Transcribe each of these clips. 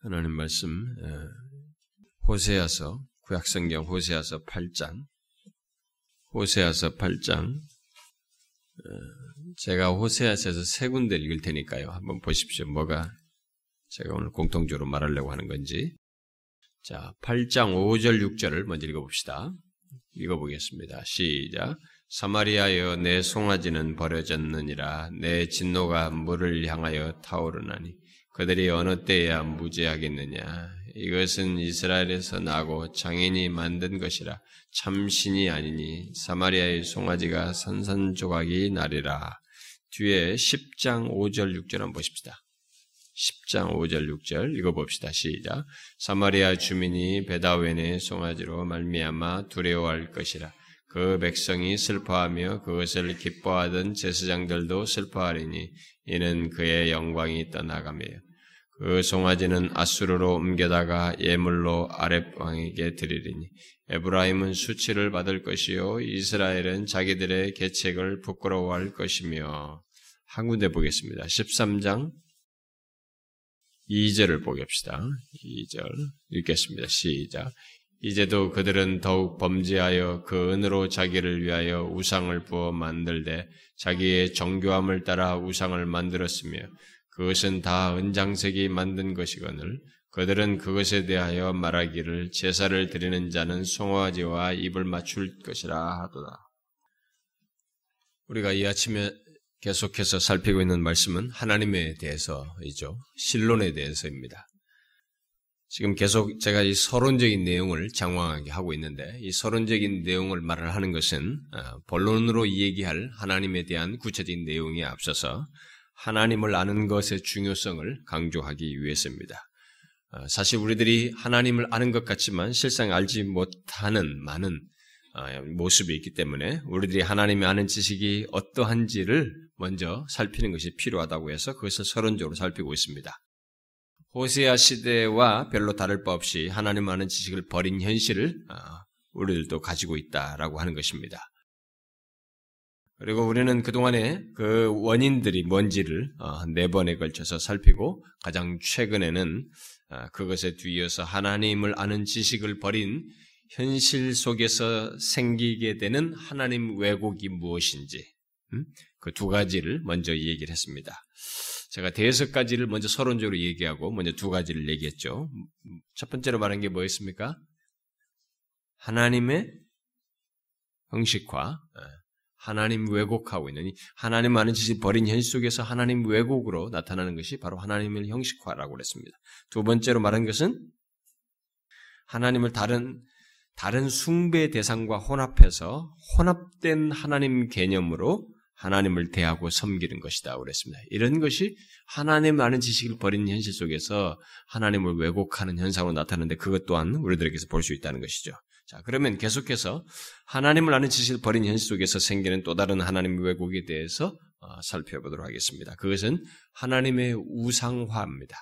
하나님 말씀 호세아서 구약성경 호세아서 8장 호세아서 8장 제가 호세아서에서 세 군데 읽을 테니까요. 한번 보십시오. 뭐가 제가 오늘 공통적으로 말하려고 하는 건지. 자, 8장 5절 6절을 먼저 읽어봅시다. 읽어보겠습니다. 시작. 사마리아여 내 송아지는 버려졌느니라 내 진노가 물을 향하여 타오르나니 그들이 어느 때야 무죄하겠느냐 이것은 이스라엘에서 나고 장인이 만든 것이라 참신이 아니니 사마리아의 송아지가 산산조각이 나리라 뒤에 10장 5절 6절 한번 보십시다. 10장 5절 6절 읽어봅시다. 시작. 사마리아 주민이 베다웬의 송아지로 말미암아 두려워할 것이라. 그 백성이 슬퍼하며 그것을 기뻐하던 제사장들도 슬퍼하리니 이는 그의 영광이 떠나가며 그 송아지는 아수르로 옮겨다가 예물로 아랫 왕에게 드리리니 에브라임은 수치를 받을 것이요 이스라엘은 자기들의 계책을 부끄러워할 것이며 한 군데 보겠습니다. 13장 2절을 보겠습니다. 2절 읽겠습니다. 시작. 이제도 그들은 더욱 범죄하여 그 은으로 자기를 위하여 우상을 부어 만들되 자기의 정교함을 따라 우상을 만들었으며 그것은 다 은장색이 만든 것이거늘 그들은 그것에 대하여 말하기를 제사를 드리는 자는 송아지와 입을 맞출 것이라 하도다. 우리가 이 아침에 계속해서 살피고 있는 말씀은 하나님에 대해서이죠. 신론에 대해서입니다. 지금 계속 제가 이 서론적인 내용을 장황하게 하고 있는데 이 서론적인 내용을 말을 하는 것은 어, 본론으로 얘기할 하나님에 대한 구체적인 내용에 앞서서 하나님을 아는 것의 중요성을 강조하기 위해서입니다. 어, 사실 우리들이 하나님을 아는 것 같지만 실상 알지 못하는 많은 어, 모습이 있기 때문에 우리들이 하나님이 아는 지식이 어떠한지를 먼저 살피는 것이 필요하다고 해서 그것을 서론적으로 살피고 있습니다. 호세아 시대와 별로 다를 바 없이 하나님 아는 지식을 버린 현실을 어, 우리들도 가지고 있다라고 하는 것입니다. 그리고 우리는 그동안에 그 원인들이 뭔지를 어, 네 번에 걸쳐서 살피고 가장 최근에는 어, 그것에 뒤이어서 하나님을 아는 지식을 버린 현실 속에서 생기게 되는 하나님 왜곡이 무엇인지 음? 그두 가지를 먼저 얘기를 했습니다. 제가 대여섯 가지를 먼저 서론적으로 얘기하고 먼저 두 가지를 얘기했죠. 첫 번째로 말한 게 뭐였습니까? 하나님의 형식화, 예. 하나님 왜곡하고 있는 하나님 아는 지식 버린 현실 속에서 하나님 왜곡으로 나타나는 것이 바로 하나님의 형식화라고 그랬습니다. 두 번째로 말한 것은 하나님을 다른 다른 숭배 대상과 혼합해서 혼합된 하나님 개념으로 하나님을 대하고 섬기는 것이다 그랬습니다. 이런 것이 하나님 아는 지식을 버린 현실 속에서 하나님을 왜곡하는 현상으로 나타나는데 그것 또한 우리들에게서 볼 수 있다는 것이죠. 자, 그러면 계속해서 하나님을 아는 지식을 버린 현실 속에서 생기는 또 다른 하나님 왜곡에 대해서 어, 살펴보도록 하겠습니다. 그것은 하나님의 우상화입니다.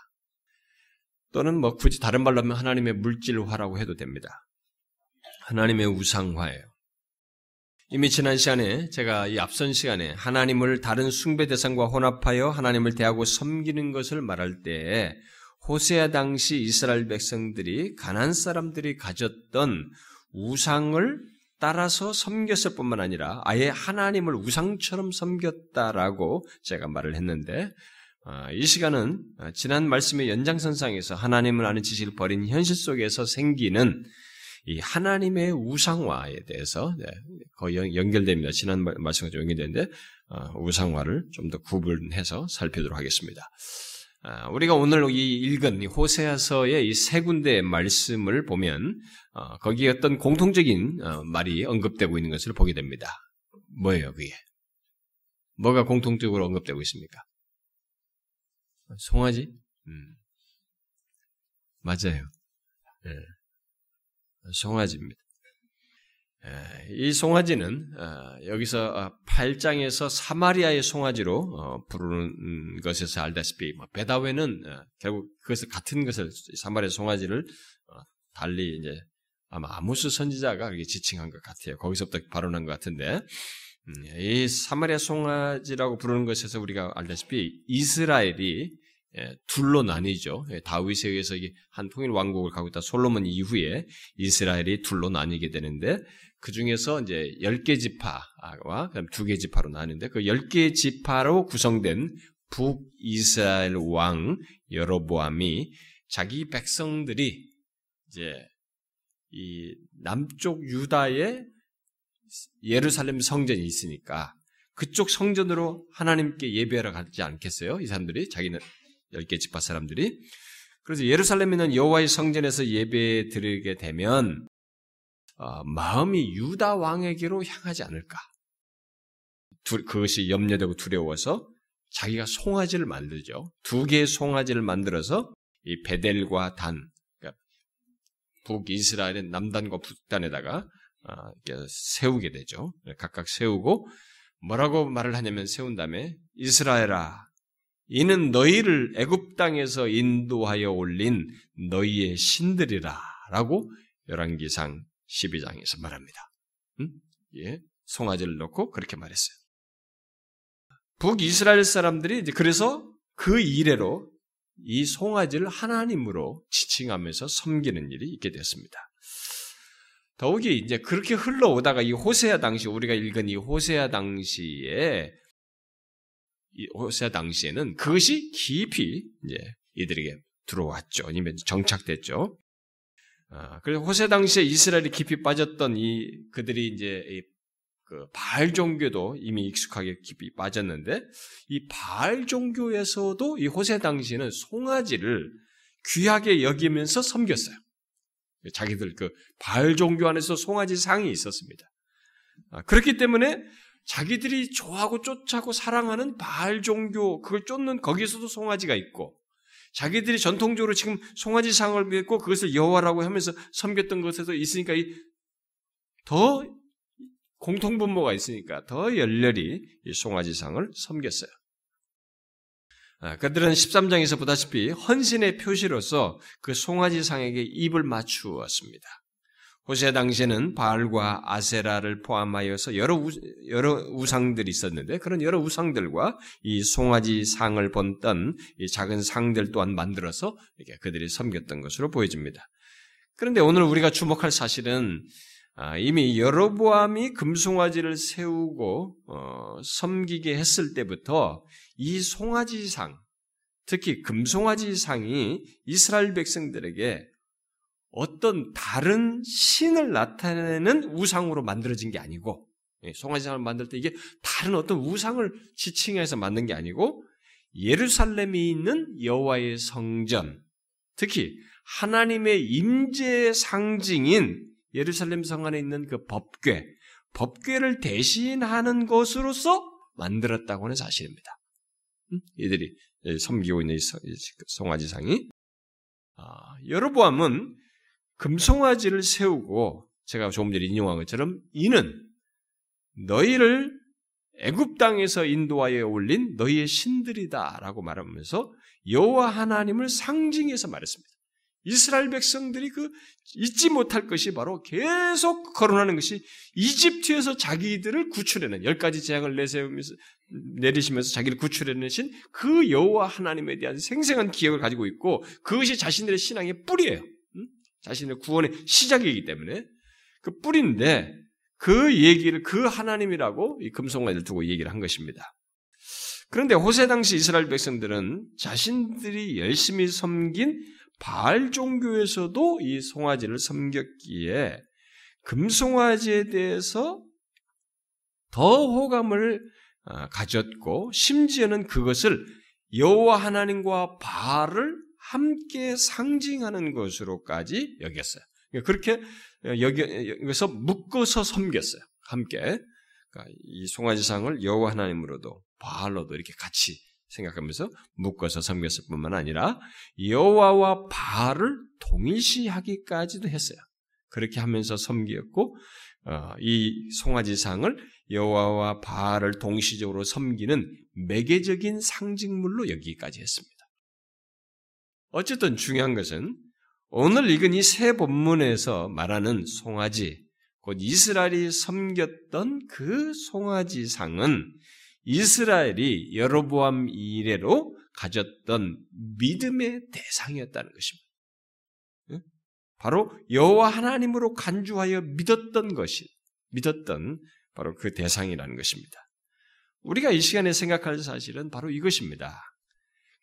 또는 뭐 굳이 다른 말로 하면 하나님의 물질화라고 해도 됩니다. 하나님의 우상화예요. 이미 지난 시간에 제가 이 앞선 시간에 하나님을 다른 숭배 대상과 혼합하여 하나님을 대하고 섬기는 것을 말할 때 호세아 당시 이스라엘 백성들이 가난 사람들이 가졌던 우상을 따라서 섬겼을 뿐만 아니라 아예 하나님을 우상처럼 섬겼다라고 제가 말을 했는데 아, 이 시간은 지난 말씀의 연장선상에서 하나님을 아는 지식을 버린 현실 속에서 생기는 이 하나님의 우상화에 대해서 네, 거의 연결됩니다. 지난 말씀과 좀 연결되는데 어, 우상화를 좀 더 구분해서 살피도록 하겠습니다. 아, 우리가 오늘 이 읽은 호세아서의 이 세 군데의 말씀을 보면 어, 거기에 어떤 공통적인 어, 말이 언급되고 있는 것을 보게 됩니다. 뭐예요, 그게? 뭐가 공통적으로 언급되고 있습니까? 송아지? 음. 맞아요. 네. 송아지입니다. 이 송아지는 어, 여기서 8장에서 어, 사마리아의 송아지로 어, 부르는 것에서 알다시피 뭐 베다웨는 결국 그것을 같은 것을 사마리아 송아지를 달리 이제 아마 아모스 선지자가 지칭한 것 같아요. 거기서부터 발언한 것 같은데 음, 이 사마리아 송아지라고 부르는 것에서 우리가 알다시피 이스라엘이 예, 둘로 나뉘죠. 예, 다윗에 의해서 한 통일 왕국을 가고 있다. 솔로몬 이후에 이스라엘이 둘로 나뉘게 되는데 그 중에서 이제 10개 지파와 그다음 2개 지파로 나뉘는데 그 10개 지파로 구성된 북이스라엘 왕 여로보암이 자기 백성들이 이제 이 남쪽 유다에 예루살렘 성전이 있으니까 그쪽 성전으로 하나님께 예배하러 가지 않겠어요? 이 사람들이 자기는 열개 지파 사람들이 그래서 예루살렘에 있는 여호와의 성전에서 예배 드리게 되면 어, 마음이 유다 왕에게로 향하지 않을까? 두, 그것이 염려되고 두려워서 자기가 송아지를 만들죠. 두 개의 송아지를 만들어서 이 베델과 단, 그러니까 북이스라엘의 남단과 북단에다가 어, 세우게 되죠. 각각 세우고 뭐라고 말을 하냐면 세운 다음에 이스라엘아 이는 너희를 애굽 땅에서 인도하여 올린 너희의 신들이라라고 열왕기상 12장에서 말합니다. 음? 예, 송아지를 넣고 그렇게 말했어요. 북이스라엘 사람들이 이제 그래서 그 이래로 이 송아지를 하나님으로 지칭하면서 섬기는 일이 있게 되었습니다. 더욱이 이제 그렇게 흘러오다가 이 호세아 당시 우리가 읽은 이 호세아 당시에 이 호세아 당시에는 그것이 깊이 이제 이들에게 들어왔죠. 아니면 정착됐죠. 아, 그래서 호세 당시에 이스라엘이 깊이 빠졌던 이 그들이 이제 그 바알 종교도 이미 익숙하게 깊이 빠졌는데 이 바알 종교에서도 이 호세 당시에는 송아지를 귀하게 여기면서 섬겼어요. 자기들 그 바알 종교 안에서 송아지 상이 있었습니다. 아, 그렇기 때문에 자기들이 좋아하고 쫓아고 사랑하는 바알 종교 그걸 쫓는 거기서도 송아지가 있고 자기들이 전통적으로 지금 송아지 상을 믿고 그것을 여호와라고 하면서 섬겼던 것에도 있으니까 더 공통분모가 있으니까 더 열렬히 이 송아지 상을 섬겼어요. 아, 그들은 13장에서 보다시피 헌신의 표시로서 그 송아지 상에게 입을 맞추었습니다. 호세 당시에는 바알과 아세라를 포함하여서 여러, 우, 여러 우상들이 있었는데 그런 여러 우상들과 이 송아지 상을 본던 이 작은 상들 또한 만들어서 이렇게 그들이 섬겼던 것으로 보여집니다. 그런데 오늘 우리가 주목할 사실은 아, 이미 여로보암이 금송아지를 세우고 어, 섬기게 했을 때부터 이 송아지상, 특히 금송아지상이 이스라엘 백성들에게 어떤 다른 신을 나타내는 우상으로 만들어진 게 아니고 예, 송아지상을 만들 때 이게 다른 어떤 우상을 지칭해서 만든 게 아니고 예루살렘에 있는 여호와의 성전, 특히 하나님의 임재의 상징인 예루살렘 성 안에 있는 그 법궤, 법궤를 대신하는 것으로서 만들었다고 하는 사실입니다. 음? 이들이 섬기고 있는 송아지상이 아, 여로보암은 금송아지를 세우고 제가 조금 전에 인용한 것처럼 이는 너희를 애굽 땅에서 인도하여 올린 너희의 신들이다라고 말하면서 여호와 하나님을 상징해서 말했습니다. 이스라엘 백성들이 그 잊지 못할 것이 바로 계속 거론하는 것이 이집트에서 자기들을 구출해낸 열 가지 재앙을 내세우면서 내리시면서 자기를 구출해내신 그 여호와 하나님에 대한 생생한 기억을 가지고 있고 그것이 자신들의 신앙의 뿌리예요. 자신의 구원의 시작이기 때문에 그 뿌리인데 그 얘기를 그 하나님이라고 이 금송아지를 두고 얘기를 한 것입니다. 그런데 호세 당시 이스라엘 백성들은 자신들이 열심히 섬긴 바알 종교에서도 이 송아지를 섬겼기에 금송아지에 대해서 더 호감을 어, 가졌고 심지어는 그것을 여호와 하나님과 바알을 함께 상징하는 것으로까지 여겼어요. 그러니까 그렇게 여기서 묶어서 섬겼어요. 함께 그러니까 이 송아지상을 여호와 하나님으로도 바알로도 이렇게 같이 생각하면서 묶어서 섬겼을 뿐만 아니라 여호와와 바알을 동일시하기까지도 했어요. 그렇게 하면서 섬기었고 어, 이 송아지상을 여호와와 바알을 동시적으로 섬기는 매개적인 상징물로 여기까지 했습니다. 어쨌든 중요한 것은 오늘 읽은 이 세 본문에서 말하는 송아지, 곧 이스라엘이 섬겼던 그 송아지 상은 이스라엘이 여로보암 이래로 가졌던 믿음의 대상이었다는 것입니다. 바로 여호와 하나님으로 간주하여 믿었던 것이 믿었던 바로 그 대상이라는 것입니다. 우리가 이 시간에 생각할 사실은 바로 이것입니다.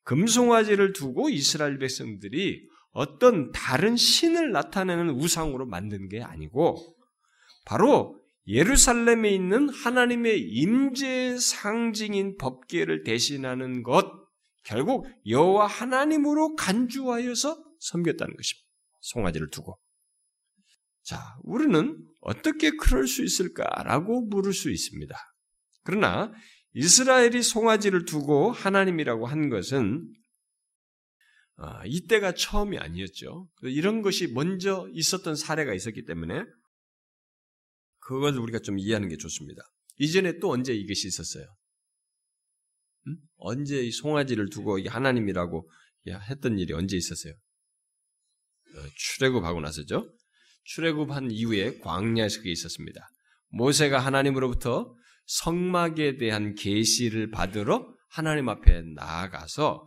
금송아지를 두고 이스라엘 백성들이 어떤 다른 신을 나타내는 우상으로 만든 게 아니고 바로 예루살렘에 있는 하나님의 임재 상징인 법계를 대신하는 것 결국 여호와 하나님으로 간주하여서 섬겼다는 것입니다. 송아지를 두고 자, 우리는 어떻게 그럴 수 있을까라고 물을 수 있습니다. 그러나 이스라엘이 송아지를 두고 하나님이라고 한 것은 아, 이때가 처음이 아니었죠. 이런 것이 먼저 있었던 사례가 있었기 때문에 그걸 우리가 좀 이해하는 게 좋습니다. 이전에 또 언제 이것이 있었어요? 음? 언제 이 송아지를 두고 하나님이라고 했던 일이 언제 있었어요? 어, 출애굽하고 나서죠. 출애굽한 이후에 광야에서 있었습니다. 모세가 하나님으로부터 성막에 대한 계시를 받으러 하나님 앞에 나아가서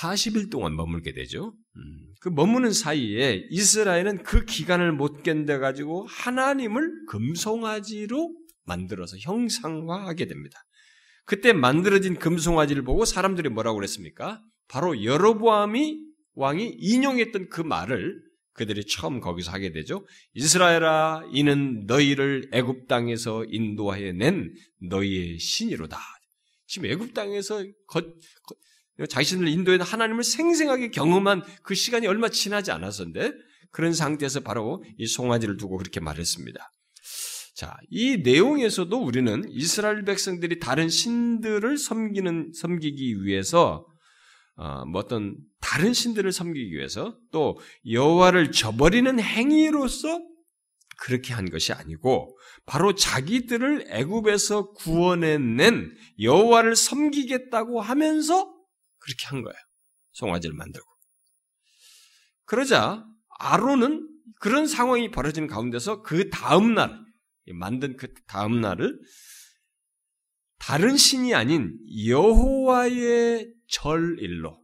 40일 동안 머물게 되죠. 음, 그 머무는 사이에 이스라엘은 그 기간을 못 견뎌 가지고 하나님을 금송아지로 만들어서 형상화하게 됩니다. 그때 만들어진 금송아지를 보고 사람들이 뭐라고 그랬습니까? 바로 여로보암이 왕이 인용했던 그 말을 그들이 처음 거기서 하게 되죠. 이스라엘아, 이는 너희를 애굽 땅에서 인도하여 낸 너희의 신이로다. 지금 애굽 땅에서 자신을 인도해 하나님을 생생하게 경험한 그 시간이 얼마 지나지 않았었는데 그런 상태에서 바로 이 송아지를 두고 그렇게 말했습니다. 자, 이 내용에서도 우리는 이스라엘 백성들이 다른 신들을 섬기는 섬기기 위해서 어, 뭐 어떤 다른 신들을 섬기기 위해서 또 여호와를 저버리는 행위로서 그렇게 한 것이 아니고 바로 자기들을 애굽에서 구원해낸 여호와를 섬기겠다고 하면서 그렇게 한 거예요. 송아지를 만들고. 그러자 아론은 그런 상황이 벌어진 가운데서 그 다음 날 만든 그 다음 날을 다른 신이 아닌 여호와의 절일로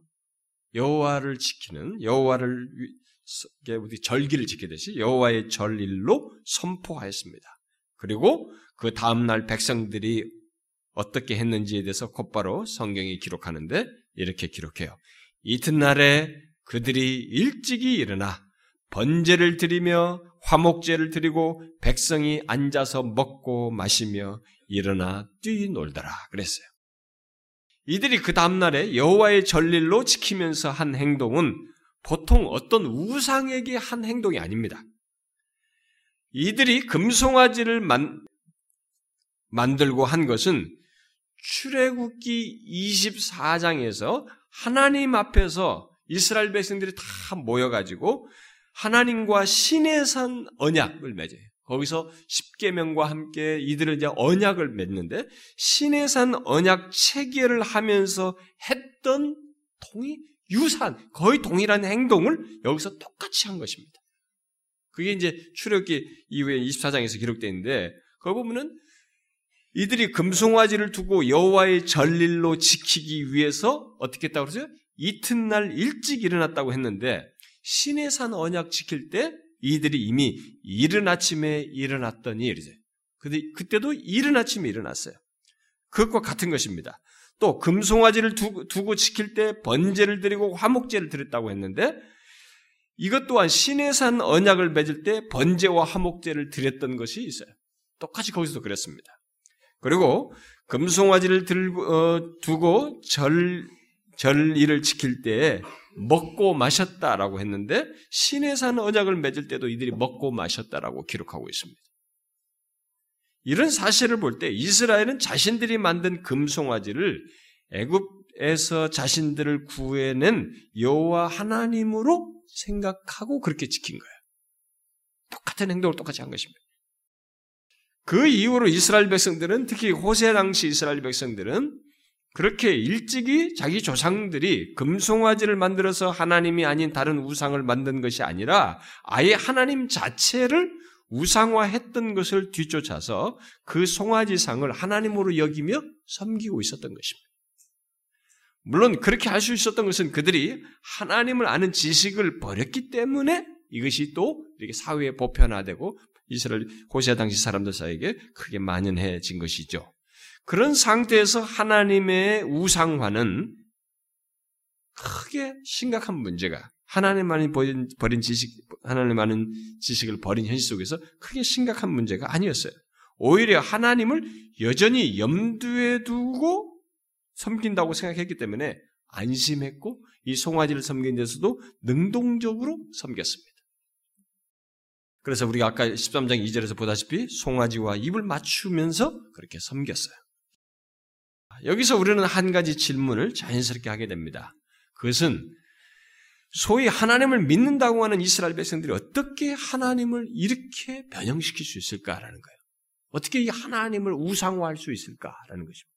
여호와를 지키는 여호와를 우리 절기를 지키듯이 여호와의 절일로 선포하였습니다. 그리고 그 다음 날 백성들이 어떻게 했는지에 대해서 곧바로 성경이 기록하는데 이렇게 기록해요. 이튿날에 그들이 일찍이 일어나 번제를 드리며 화목제를 드리고 백성이 앉아서 먹고 마시며 일어나 뛰놀더라 그랬어요. 이들이 그 다음날에 여호와의 전릴로 지키면서 한 행동은 보통 어떤 우상에게 한 행동이 아닙니다. 이들이 금송아지를 만, 만들고 한 것은 출애굽기 24장에서 하나님 앞에서 이스라엘 백성들이 다 모여가지고 하나님과 신의 산 언약을 맺어요. 거기서 십계명과 함께 이들을 이제 언약을 맺는데 신의 산 언약 체결을 하면서 했던 동의 유산 거의 동일한 행동을 여기서 똑같이 한 것입니다. 그게 이제 출애굽기 이후에 24장에서 기록되어 있는데 그 보면은 이들이 금송아지를 두고 여호와의 전릴로 지키기 위해서 어떻게 했다고 그러죠? 이튿날 일찍 일어났다고 했는데 신의 산 언약 지킬 때 이들이 이미 이른 아침에 일어났더니 이러죠. 근데 그때도 이른 아침에 일어났어요. 그것과 같은 것입니다. 또 금송아지를 두고, 두고 지킬 때 번제를 드리고 화목제를 드렸다고 했는데 이것 또한 신의 산 언약을 맺을 때 번제와 화목제를 드렸던 것이 있어요. 똑같이 거기서도 그랬습니다. 그리고 금송아지를 들고 어, 두고 절 절일을 지킬 때 먹고 마셨다라고 했는데 신의 산 언약을 맺을 때도 이들이 먹고 마셨다라고 기록하고 있습니다. 이런 사실을 볼 때 이스라엘은 자신들이 만든 금송아지를 애굽에서 자신들을 구해낸 여호와 하나님으로 생각하고 그렇게 지킨 거예요. 똑같은 행동을 똑같이 한 것입니다. 그 이후로 이스라엘 백성들은 특히 호세 당시 이스라엘 백성들은 그렇게 일찍이 자기 조상들이 금송아지를 만들어서 하나님이 아닌 다른 우상을 만든 것이 아니라 아예 하나님 자체를 우상화했던 것을 뒤쫓아서 그 송아지상을 하나님으로 여기며 섬기고 있었던 것입니다. 물론 그렇게 할 수 있었던 것은 그들이 하나님을 아는 지식을 버렸기 때문에 이것이 또 이렇게 사회에 보편화되고 이스라엘 호세 당시 사람들 사이에 크게 만연해진 것이죠. 그런 상태에서 하나님의 우상화는 크게 심각한 문제가 하나님만이 버린, 버린 지식, 하나님만은 지식을 버린 현실 속에서 크게 심각한 문제가 아니었어요. 오히려 하나님을 여전히 염두에 두고 섬긴다고 생각했기 때문에 안심했고 이 송아지를 섬긴 데서도 능동적으로 섬겼습니다. 그래서 우리가 아까 13장 2절에서 보다시피 송아지와 입을 맞추면서 그렇게 섬겼어요. 여기서 우리는 한 가지 질문을 자연스럽게 하게 됩니다. 그것은 소위 하나님을 믿는다고 하는 이스라엘 백성들이 어떻게 하나님을 이렇게 변형시킬 수 있을까라는 거예요. 어떻게 이 하나님을 우상화할 수 있을까라는 것입니다.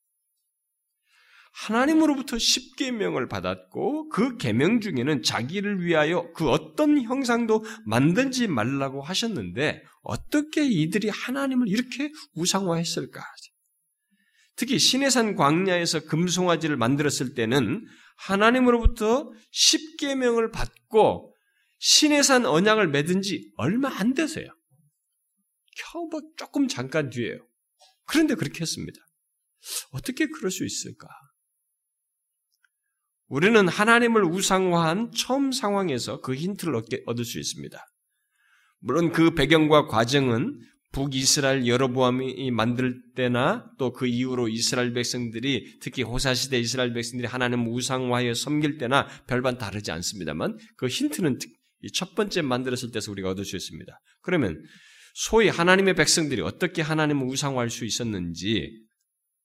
하나님으로부터 십계명을 받았고 그 계명 중에는 자기를 위하여 그 어떤 형상도 만들지 말라고 하셨는데 어떻게 이들이 하나님을 이렇게 우상화했을까? 특히 신해산 광야에서 금송아지를 만들었을 때는 하나님으로부터 십계명을 받고 신해산 언약을 맺은 지 얼마 안 되세요. 겨우 뭐 조금 잠깐 뒤에요. 그런데 그렇게 했습니다. 어떻게 그럴 수 있을까? 우리는 하나님을 우상화한 처음 상황에서 그 힌트를 얻게, 얻을 수 있습니다. 물론 그 배경과 과정은 북이스라엘 여로보암이 만들 때나 또 그 이후로 이스라엘 백성들이 특히 호사시대 이스라엘 백성들이 하나님 우상화에 섬길 때나 별반 다르지 않습니다만 그 힌트는 첫 번째 만들었을 때서 우리가 얻을 수 있습니다. 그러면 소위 하나님의 백성들이 어떻게 하나님을 우상화할 수 있었는지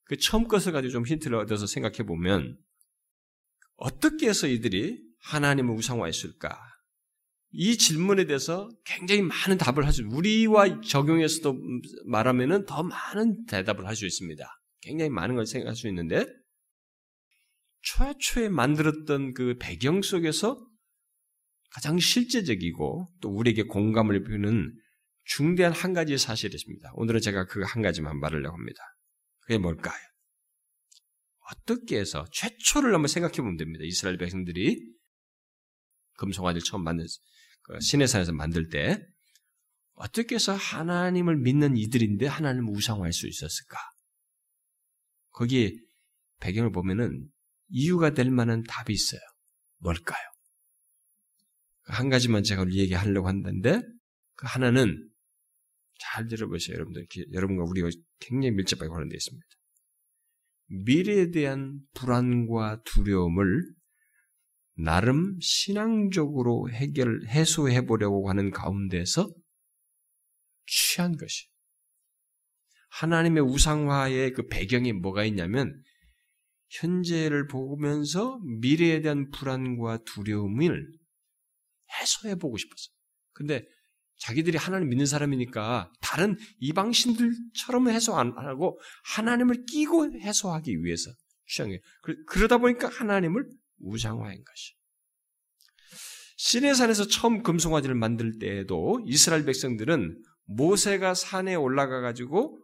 그 처음 것을 가지고 좀 힌트를 얻어서 생각해 보면 어떻게 해서 이들이 하나님을 우상화했을까? 이 질문에 대해서 굉장히 많은 답을 할 수, 우리와 적용해서도 말하면은 더 많은 대답을 할 수 있습니다. 굉장히 많은 걸 생각할 수 있는데, 최초에 만들었던 그 배경 속에서 가장 실제적이고 또 우리에게 공감을 주는 중대한 한 가지 사실이 있습니다. 오늘은 제가 그 한 가지만 말하려고 합니다. 그게 뭘까요? 어떻게 해서 최초를 한번 생각해 보면 됩니다. 이스라엘 백성들이 금송아지를 처음 그 시내산에서 만들 때 어떻게 해서 하나님을 믿는 이들인데 하나님을 우상화할 수 있었을까? 거기에 배경을 보면은 이유가 될 만한 답이 있어요. 뭘까요? 한 가지만 제가 얘기하려고 한다는데 그 하나는 잘 들어보세요, 여러분들. 여러분과 우리가 굉장히 밀접하게 관련되어 있습니다. 미래에 대한 불안과 두려움을 나름 신앙적으로 해결, 해소해 보려고 하는 가운데서 취한 것이. 하나님의 우상화의 그 배경이 뭐가 있냐면, 현재를 보면서 미래에 대한 불안과 두려움을 해소해 보고 싶었어요. 근데 자기들이 하나님 믿는 사람이니까 다른 이방신들처럼 해소 안 하고 하나님을 끼고 해소하기 위해서 거예요. 그러다 보니까 하나님을 우상화한 것이. 시내산에서 처음 금송아지를 만들 때에도 이스라엘 백성들은 모세가 산에 올라가 가지고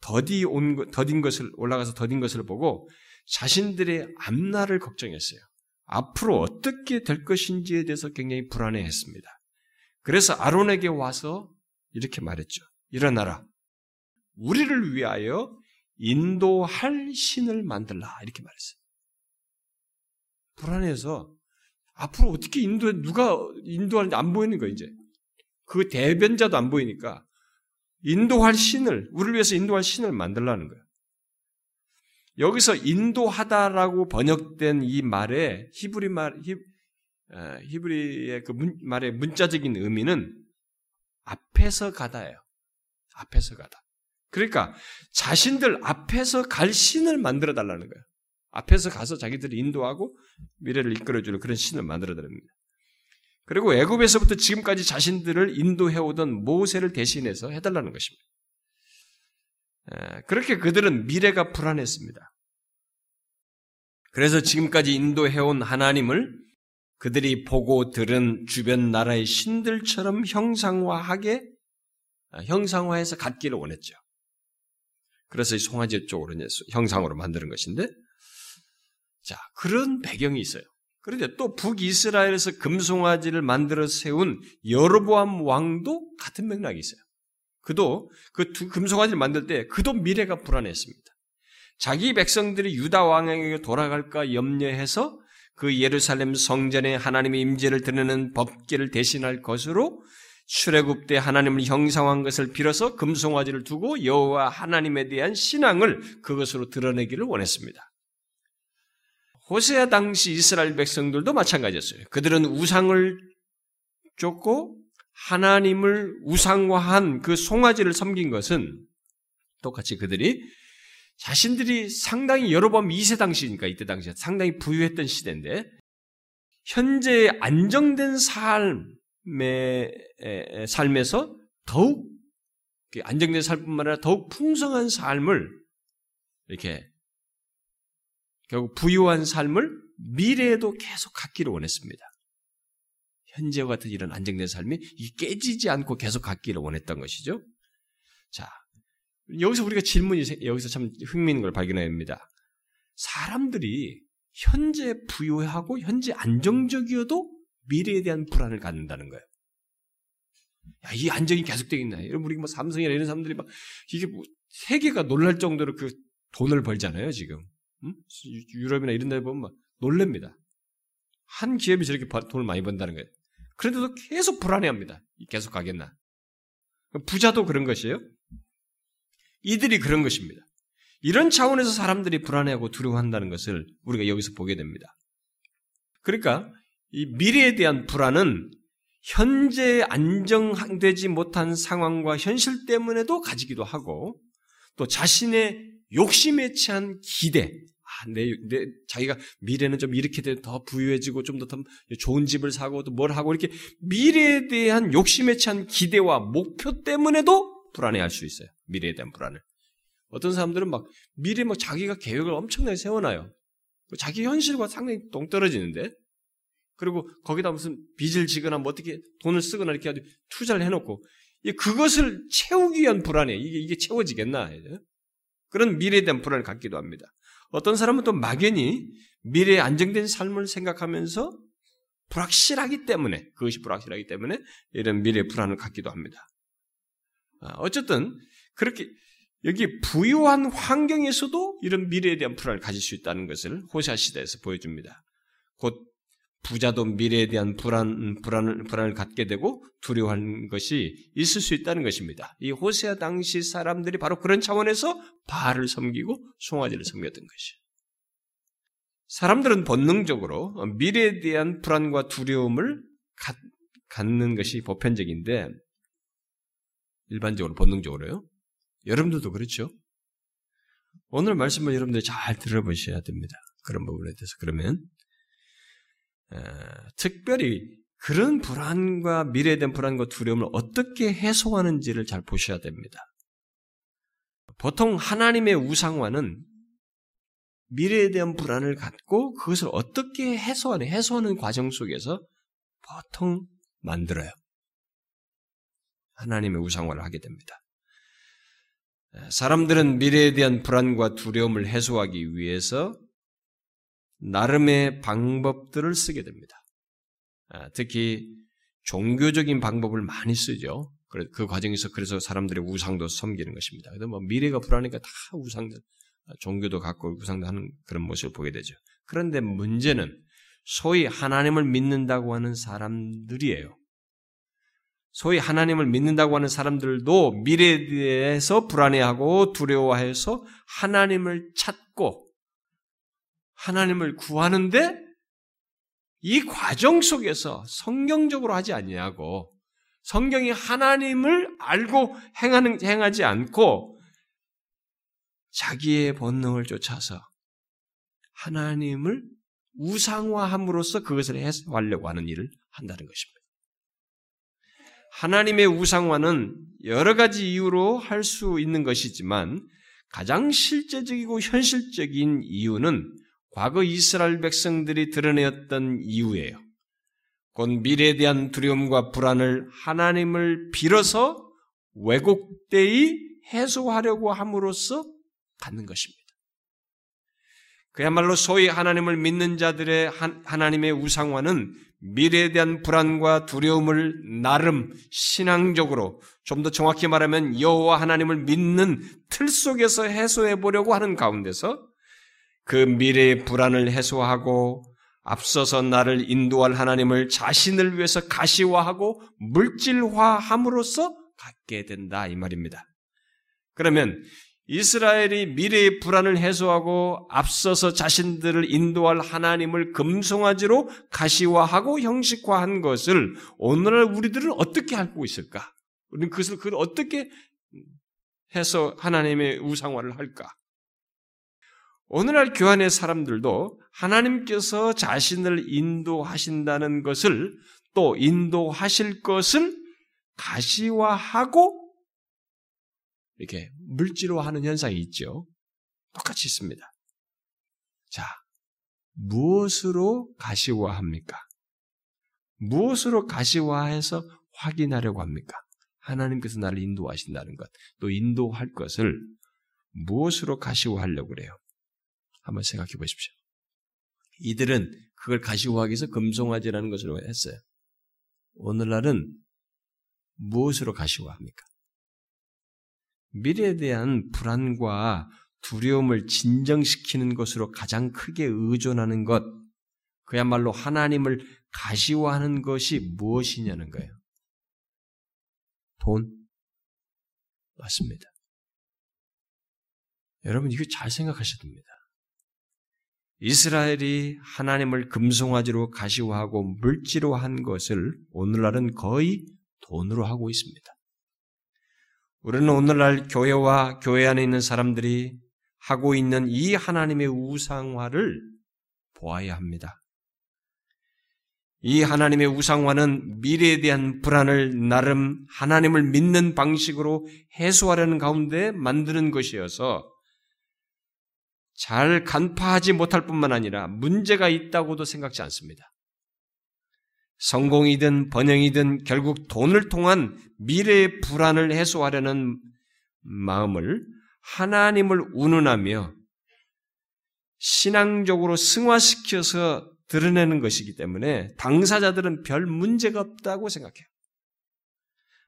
더디 온 더딘 것을 올라가서 더딘 것을 보고 자신들의 앞날을 걱정했어요. 앞으로 어떻게 될 것인지에 대해서 굉장히 불안해했습니다. 그래서 아론에게 와서 이렇게 말했죠. 일어나라. 우리를 위하여 인도할 신을 만들라. 이렇게 말했어요. 불안해서 앞으로 어떻게 인도해, 누가 인도하는지 안 보이는 거예요, 이제. 그 대변자도 안 보이니까 인도할 신을, 우리를 위해서 인도할 신을 만들라는 거예요. 여기서 인도하다라고 번역된 이 말에 히브리 말, 히, 어, 히브리의 그 문, 말의 문자적인 의미는 앞에서 가다예요. 앞에서 가다. 그러니까 자신들 앞에서 갈 신을 만들어 달라는 거예요. 앞에서 가서 자기들을 인도하고 미래를 이끌어주는 그런 신을 만들어 달랍니다. 그리고 애굽에서부터 지금까지 자신들을 인도해 오던 모세를 대신해서 해달라는 것입니다. 그렇게 그들은 미래가 불안했습니다. 그래서 지금까지 인도해온 하나님을 그들이 보고 들은 주변 나라의 신들처럼 형상화하게 아, 형상화해서 갖기를 원했죠. 그래서 이 송아지 쪽으로 형상으로 만드는 것인데 자, 그런 배경이 있어요. 그런데 또 북이스라엘에서 금송아지를 만들어 세운 여로보암 왕도 같은 맥락이 있어요. 그도 그 두 금송아지를 만들 때 그도 미래가 불안했습니다. 자기 백성들이 유다 왕에게 돌아갈까 염려해서 그 예루살렘 성전에 하나님의 임재를 드러내는 법계를 대신할 것으로 출애굽 때 하나님을 형상한 것을 빌어서 금송아지를 두고 여호와 하나님에 대한 신앙을 그것으로 드러내기를 원했습니다. 호세아 당시 이스라엘 백성들도 마찬가지였어요. 그들은 우상을 쫓고 하나님을 우상화한 그 송아지를 섬긴 것은 똑같이 그들이 자신들이 상당히 번 2세 당시니까 이때 당시에 상당히 부유했던 시대인데 현재 안정된 삶의 삶에서 더욱 안정된 삶뿐만 아니라 더욱 풍성한 삶을 이렇게 결국 부유한 삶을 미래에도 계속 갖기를 원했습니다. 현재와 같은 이런 안정된 삶이 깨지지 않고 계속 갖기를 원했던 것이죠. 자, 여기서 우리가 질문이 여기서 참 흥미있는 걸 발견합니다. 사람들이 현재 부유하고 현재 안정적이어도 미래에 대한 불안을 갖는다는 거예요. 야, 이 안정이 계속되겠나? 여러분, 우리 뭐 삼성이나 이런 사람들이 막, 이게 뭐, 세계가 놀랄 정도로 그 돈을 벌잖아요, 지금. 음? 유럽이나 이런 데 보면 막 놀랍니다. 한 기업이 저렇게 돈을 많이 번다는 거예요. 그런데도 계속 불안해합니다. 계속 가겠나? 부자도 그런 것이에요. 이들이 그런 것입니다. 이런 차원에서 사람들이 불안해하고 두려워한다는 것을 우리가 여기서 보게 됩니다. 그러니까 이 미래에 대한 불안은 현재 안정되지 못한 상황과 현실 때문에도 가지기도 하고 또 자신의 욕심에 취한 기대, 아, 내, 내, 자기가 미래는 좀 이렇게 더 부유해지고 좀더 좋은 집을 사고 또 뭘 하고 이렇게 미래에 대한 욕심에 취한 기대와 목표 때문에도 불안해할 수 있어요. 미래에 대한 불안을. 어떤 사람들은 막 미래 막 자기가 계획을 엄청나게 세워놔요. 자기 현실과 상당히 동떨어지는데 그리고 거기다 무슨 빚을 지거나 뭐 어떻게 돈을 쓰거나 이렇게 투자를 해놓고 그것을 채우기 위한 불안에 이게 이게 채워지겠나 그런 미래에 대한 불안을 갖기도 합니다. 어떤 사람은 또 막연히 미래의 안정된 삶을 생각하면서 불확실하기 때문에 그것이 불확실하기 때문에 이런 미래 불안을 갖기도 합니다. 아, 어쨌든 그렇게 여기 부유한 환경에서도 이런 미래에 대한 불안을 가질 수 있다는 것을 호세아 시대에서 보여줍니다. 곧 부자도 미래에 대한 불안, 불안을, 불안을 갖게 되고 두려워하는 것이 있을 수 있다는 것입니다. 이 호세아 당시 사람들이 바로 그런 차원에서 바알을 섬기고 송아지를 섬겼던 것이에요. 사람들은 본능적으로 미래에 대한 불안과 두려움을 갖, 갖는 것이 보편적인데 일반적으로 본능적으로요. 여러분들도 그렇죠? 오늘 말씀을 여러분들이 잘 들어보셔야 됩니다. 그런 부분에 대해서 그러면 특별히 그런 불안과 미래에 대한 불안과 두려움을 어떻게 해소하는지를 잘 보셔야 됩니다. 보통 하나님의 우상화는 미래에 대한 불안을 갖고 그것을 어떻게 해소하는, 해소하는 과정 속에서 보통 만들어요. 하나님의 우상화를 하게 됩니다. 사람들은 미래에 대한 불안과 두려움을 해소하기 위해서 나름의 방법들을 쓰게 됩니다. 아, 특히 종교적인 방법을 많이 쓰죠. 그 과정에서 그래서 사람들의 우상도 섬기는 것입니다. 그래서 뭐 미래가 불안하니까 다 우상들, 아, 종교도 갖고 우상도 하는 그런 모습을 보게 되죠. 그런데 문제는 소위 하나님을 믿는다고 하는 사람들이에요. 소위 하나님을 믿는다고 하는 사람들도 미래에 대해서 불안해하고 두려워해서 하나님을 찾고 하나님을 구하는데 이 과정 속에서 성경적으로 하지 않냐고 성경이 하나님을 알고 행하는 행하지 않고 자기의 본능을 쫓아서 하나님을 우상화함으로써 그것을 해소하려고 하는 일을 한다는 것입니다. 하나님의 우상화는 여러 가지 이유로 할 수 있는 것이지만 가장 실제적이고 현실적인 이유는 과거 이스라엘 백성들이 드러내었던 이유예요. 곧 미래에 대한 두려움과 불안을 하나님을 빌어서 왜곡되이 해소하려고 함으로써 갖는 것입니다. 그야말로 소위 하나님을 믿는 자들의 하나님의 우상화는 미래에 대한 불안과 두려움을 나름 신앙적으로 좀 더 정확히 말하면 여호와 하나님을 믿는 틀 속에서 해소해 보려고 하는 가운데서 그 미래의 불안을 해소하고 앞서서 나를 인도할 하나님을 자신을 위해서 가시화하고 물질화함으로써 갖게 된다 이 말입니다. 그러면 이스라엘이 미래의 불안을 해소하고 앞서서 자신들을 인도할 하나님을 금송아지로 가시화하고 형식화한 것을 오늘날 우리들은 어떻게 알고 있을까? 우리는 그것을 어떻게 해서 하나님의 우상화를 할까? 오늘날 교환의 사람들도 하나님께서 자신을 인도하신다는 것을 또 인도하실 것을 가시화하고 이렇게 물질화하는 현상이 있죠. 똑같이 있습니다. 자, 무엇으로 가시화합니까? 무엇으로 가시화해서 확인하려고 합니까? 하나님께서 나를 인도하신다는 것, 또 인도할 것을 무엇으로 가시화하려고 그래요? 한번 생각해 보십시오. 이들은 그걸 가시화하기 위해서 금송아지라는 것으로 했어요. 오늘날은 무엇으로 가시화합니까? 미래에 대한 불안과 두려움을 진정시키는 것으로 가장 크게 의존하는 것, 그야말로 하나님을 가시화하는 것이 무엇이냐는 거예요. 돈. 맞습니다. 여러분, 이거 잘 생각하셔야 됩니다. 이스라엘이 하나님을 금송아지로 가시화하고 물질화한 것을 오늘날은 거의 돈으로 하고 있습니다. 우리는 오늘날 교회와 교회 안에 있는 사람들이 하고 있는 이 하나님의 우상화를 보아야 합니다. 이 하나님의 우상화는 미래에 대한 불안을 나름 하나님을 믿는 방식으로 해소하려는 가운데 만드는 것이어서 잘 간파하지 못할 뿐만 아니라 문제가 있다고도 생각지 않습니다. 성공이든 번영이든 결국 돈을 통한 미래의 불안을 해소하려는 마음을 하나님을 운운하며 신앙적으로 승화시켜서 드러내는 것이기 때문에 당사자들은 별 문제가 없다고 생각해요.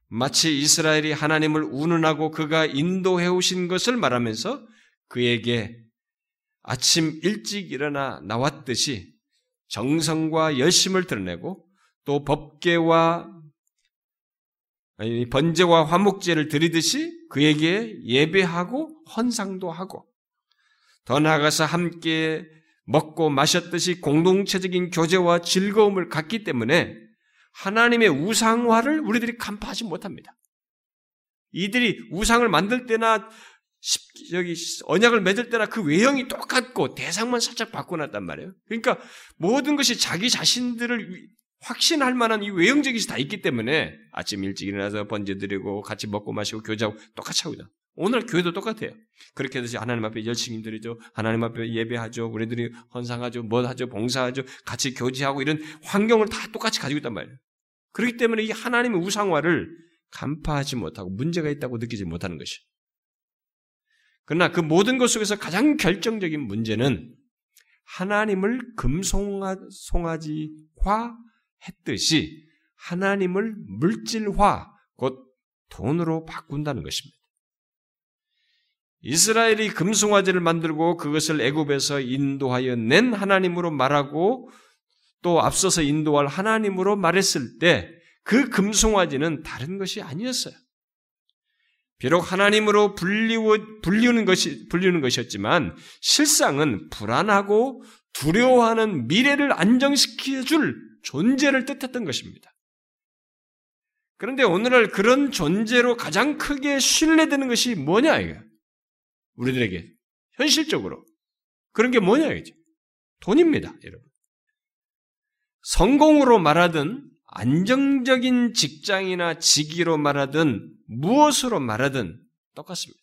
마치 이스라엘이 하나님을 운운하고 그가 인도해 오신 것을 말하면서 그에게 아침 일찍 일어나 나왔듯이 정성과 열심을 드러내고 또 법계와 번제와 화목제를 드리듯이 그에게 예배하고 헌상도 하고 더 나아가서 함께 먹고 마셨듯이 공동체적인 교제와 즐거움을 갖기 때문에 하나님의 우상화를 우리들이 간파하지 못합니다. 이들이 우상을 만들 때나 여기 언약을 맺을 때나 그 외형이 똑같고 대상만 살짝 바꿔놨단 말이에요. 그러니까 모든 것이 자기 자신들을 확신할 만한 이 외형적인 것이 다 있기 때문에 아침 일찍 일어나서 번제 드리고 같이 먹고 마시고 교제하고 똑같이 하고 있다. 오늘 교회도 똑같아요. 그렇게 해서 하나님 앞에 열심히 드리죠. 하나님 앞에 예배하죠. 우리들이 헌상하죠. 뭐 하죠. 봉사하죠. 같이 교제하고 이런 환경을 다 똑같이 가지고 있단 말이에요. 그렇기 때문에 이 하나님의 우상화를 간파하지 못하고 문제가 있다고 느끼지 못하는 것이. 그러나 그 모든 것 속에서 가장 결정적인 문제는 하나님을 금송아지화 했듯이 하나님을 물질화, 곧 돈으로 바꾼다는 것입니다. 이스라엘이 금송아지를 만들고 그것을 애굽에서 인도하여 낸 하나님으로 말하고 또 앞서서 인도할 하나님으로 말했을 때 그 금송아지는 다른 것이 아니었어요. 비록 하나님으로 불리우, 불리우는 것이, 불리우는 것이었지만 실상은 불안하고 두려워하는 미래를 안정시켜줄 존재를 뜻했던 것입니다. 그런데 오늘날 그런 존재로 가장 크게 신뢰되는 것이 뭐냐, 이게? 우리들에게. 현실적으로. 그런 게 뭐냐, 이게? 돈입니다, 여러분. 성공으로 말하든, 안정적인 직장이나 직위로 말하든, 무엇으로 말하든 똑같습니다.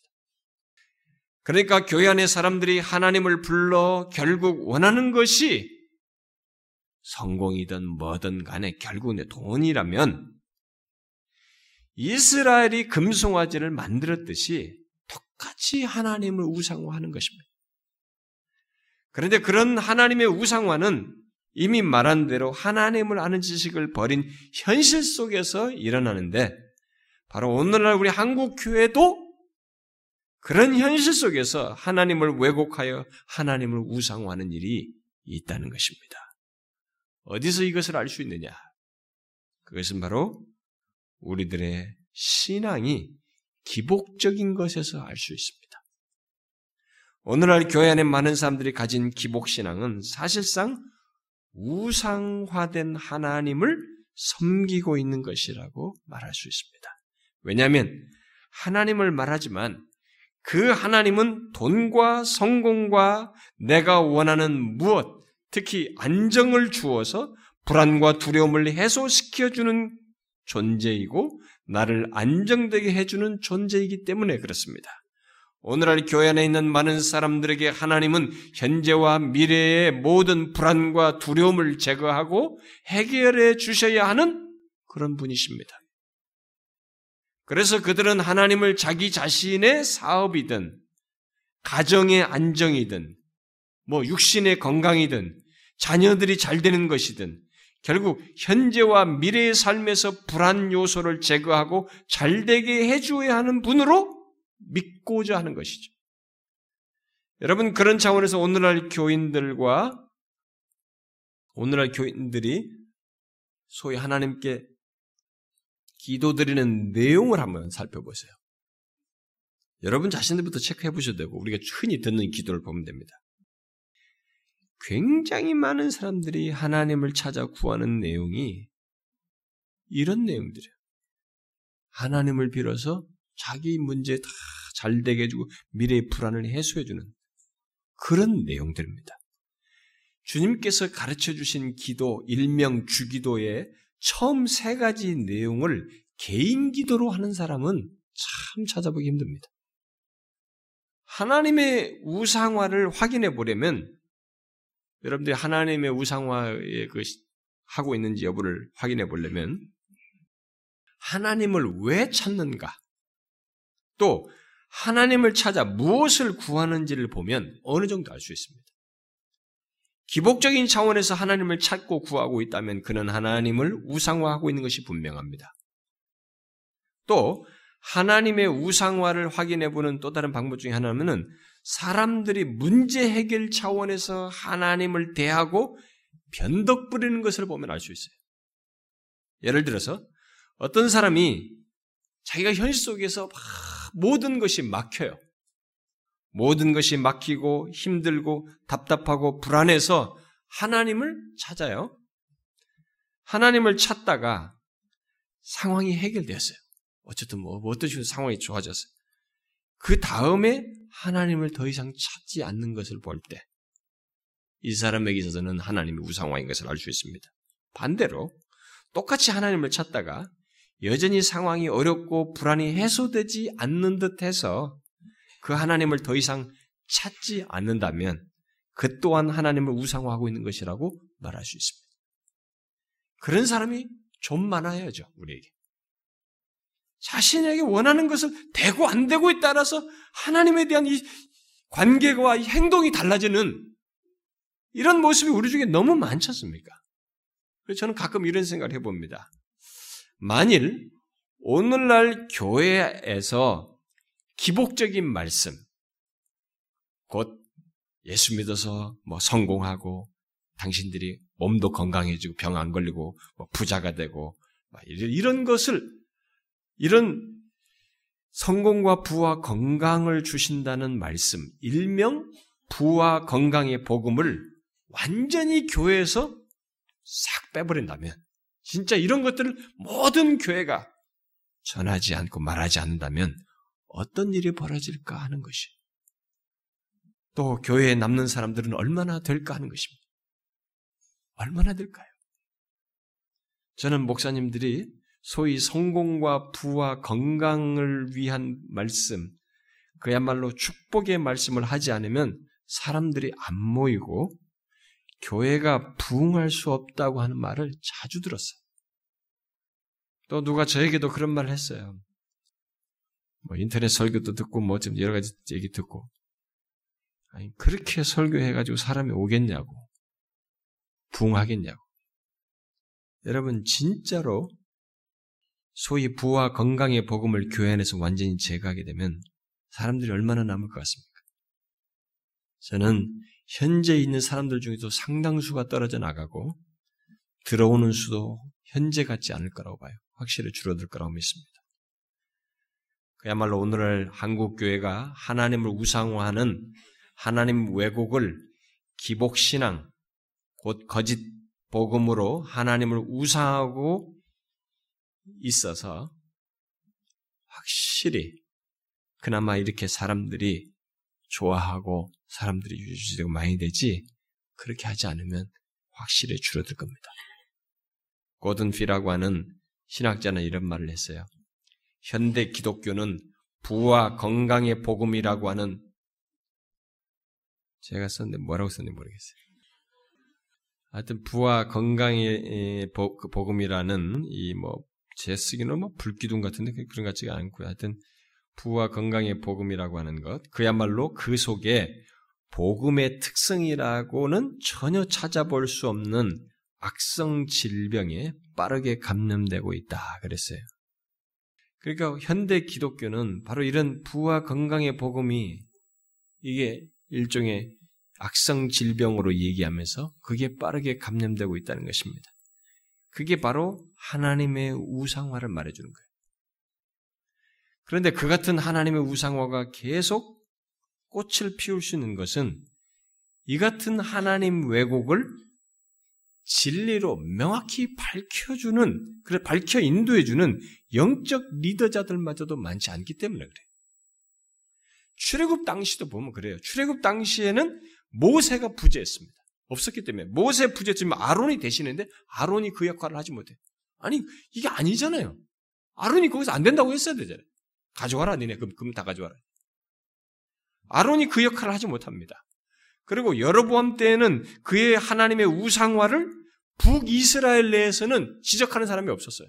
그러니까 교회 안의 사람들이 하나님을 불러 결국 원하는 것이 성공이든 뭐든 간에 결국은 돈이라면 이스라엘이 금송아지를 만들었듯이 똑같이 하나님을 우상화하는 것입니다. 그런데 그런 하나님의 우상화는 이미 말한 대로 하나님을 아는 지식을 버린 현실 속에서 일어나는데 바로 오늘날 우리 한국 교회도 그런 현실 속에서 하나님을 왜곡하여 하나님을 우상화하는 일이 있다는 것입니다. 어디서 이것을 알 수 있느냐? 그것은 바로 우리들의 신앙이 기복적인 것에서 알 수 있습니다. 오늘날 교회 안에 많은 사람들이 가진 기복신앙은 사실상 우상화된 하나님을 섬기고 있는 것이라고 말할 수 있습니다. 왜냐하면 하나님을 말하지만 그 하나님은 돈과 성공과 내가 원하는 무엇, 특히 안정을 주어서 불안과 두려움을 해소시켜주는 존재이고 나를 안정되게 해주는 존재이기 때문에 그렇습니다. 오늘날 교회 안에 있는 많은 사람들에게 하나님은 현재와 미래의 모든 불안과 두려움을 제거하고 해결해 주셔야 하는 그런 분이십니다. 그래서 그들은 하나님을 자기 자신의 사업이든, 가정의 안정이든, 뭐 육신의 건강이든, 자녀들이 잘 되는 것이든, 결국 현재와 미래의 삶에서 불안 요소를 제거하고 잘 되게 해주어야 하는 분으로 믿고자 하는 것이죠. 여러분, 그런 차원에서 오늘날 교인들과 오늘날 교인들이 소위 하나님께 기도드리는 내용을 한번 살펴보세요. 여러분 자신들부터 체크해 보셔도 되고, 우리가 흔히 듣는 기도를 보면 됩니다. 굉장히 많은 사람들이 하나님을 찾아 구하는 내용이 이런 내용들이에요. 하나님을 빌어서 자기 문제 다 잘 되게 해주고 미래의 불안을 해소해주는 그런 내용들입니다. 주님께서 가르쳐 주신 기도, 일명 주기도의 처음 세 가지 내용을 개인 기도로 하는 사람은 참 찾아보기 힘듭니다. 하나님의 우상화를 확인해 보려면 여러분들이 하나님의 우상화에 그 하고 있는지 여부를 확인해 보려면 하나님을 왜 찾는가? 또 하나님을 찾아 무엇을 구하는지를 보면 어느 정도 알 수 있습니다. 기복적인 차원에서 하나님을 찾고 구하고 있다면 그는 하나님을 우상화하고 있는 것이 분명합니다. 또 하나님의 우상화를 확인해 보는 또 다른 방법 중에 하나는 사람들이 문제 해결 차원에서 하나님을 대하고 변덕 부리는 것을 보면 알 수 있어요. 예를 들어서 어떤 사람이 자기가 현실 속에서 모든 것이 막혀요. 모든 것이 막히고 힘들고 답답하고 불안해서 하나님을 찾아요. 하나님을 찾다가 상황이 해결되었어요. 어쨌든 뭐, 뭐 어떤 식으로 상황이 좋아졌어요. 그 다음에 하나님을 더 이상 찾지 않는 것을 볼 때, 이 사람에게 있어서는 하나님의 우상화인 것을 알 수 있습니다. 반대로, 똑같이 하나님을 찾다가 여전히 상황이 어렵고 불안이 해소되지 않는 듯 해서 그 하나님을 더 이상 찾지 않는다면 그 또한 하나님을 우상화하고 있는 것이라고 말할 수 있습니다. 그런 사람이 좀 많아야죠, 우리에게. 자신에게 원하는 것을 되고 안 되고에 따라서 하나님에 대한 이 관계와 이 행동이 달라지는 이런 모습이 우리 중에 너무 많지 않습니까? 그래서 저는 가끔 이런 생각을 해봅니다. 만일 오늘날 교회에서 기복적인 말씀, 곧 예수 믿어서 뭐 성공하고 당신들이 몸도 건강해지고 병 안 걸리고 뭐 부자가 되고 이런 것을 이런 성공과 부와 건강을 주신다는 말씀, 일명 부와 건강의 복음을 완전히 교회에서 싹 빼버린다면 진짜 이런 것들을 모든 교회가 전하지 않고 말하지 않는다면 어떤 일이 벌어질까 하는 것이 또 교회에 남는 사람들은 얼마나 될까 하는 것입니다. 얼마나 될까요? 저는 목사님들이 소위 성공과 부와 건강을 위한 말씀, 그야말로 축복의 말씀을 하지 않으면 사람들이 안 모이고 교회가 부흥할 수 없다고 하는 말을 자주 들었어요. 또 누가 저에게도 그런 말을 했어요. 뭐 인터넷 설교도 듣고 뭐 좀 여러 가지 얘기 듣고 아니, 그렇게 설교해가지고 사람이 오겠냐고. 부응하겠냐고. 여러분, 진짜로 소위 부와 건강의 복음을 교회 안에서 완전히 제거하게 되면 사람들이 얼마나 남을 것 같습니까? 저는 현재 있는 사람들 중에도 상당수가 떨어져 나가고 들어오는 수도 현재 같지 않을 거라고 봐요. 확실히 줄어들 거라고 믿습니다. 그야말로 오늘날 한국 교회가 하나님을 우상화하는 하나님 왜곡을 기복 신앙 곧 거짓 복음으로 하나님을 우상하고 있어서 확실히 그나마 이렇게 사람들이 좋아하고 사람들이 유지되고 많이 되지 그렇게 하지 않으면 확실히 줄어들 겁니다. 고든 피라고 하는 신학자는 이런 말을 했어요. 현대 기독교는 부와 건강의 복음이라고 하는 제가 썼는데 뭐라고 썼는지 모르겠어요. 하여튼 부와 건강의 그 복음이라는 이 뭐 제 쓰기는 뭐 불기둥 같은데 그런 것 같지가 않고요. 하여튼 부와 건강의 복음이라고 하는 것 그야말로 그 속에 복음의 특성이라고는 전혀 찾아볼 수 없는 악성 질병에 빠르게 감염되고 있다 그랬어요. 그러니까 현대 기독교는 바로 이런 부와 건강의 복음이 이게 일종의 악성 질병으로 얘기하면서 그게 빠르게 감염되고 있다는 것입니다. 그게 바로 하나님의 우상화를 말해주는 거예요. 그런데 그 같은 하나님의 우상화가 계속 꽃을 피울 수 있는 것은 이 같은 하나님 왜곡을 진리로 명확히 밝혀주는, 그래, 밝혀 인도해주는 영적 리더자들마저도 많지 않기 때문에 그래요. 출애굽 당시도 보면 그래요. 출애굽 당시에는 모세가 부재했습니다. 없었기 때문에 모세 부재했지만 아론이 되시는데 아론이 그 역할을 하지 못해. 아니 이게 아니잖아요. 아론이 거기서 안 된다고 했어야 되잖아요. 가져와라 니네 그럼, 다 가져와라. 아론이 그 역할을 하지 못합니다. 그리고 여러보암 때에는 그의 하나님의 우상화를 북이스라엘 내에서는 지적하는 사람이 없었어요.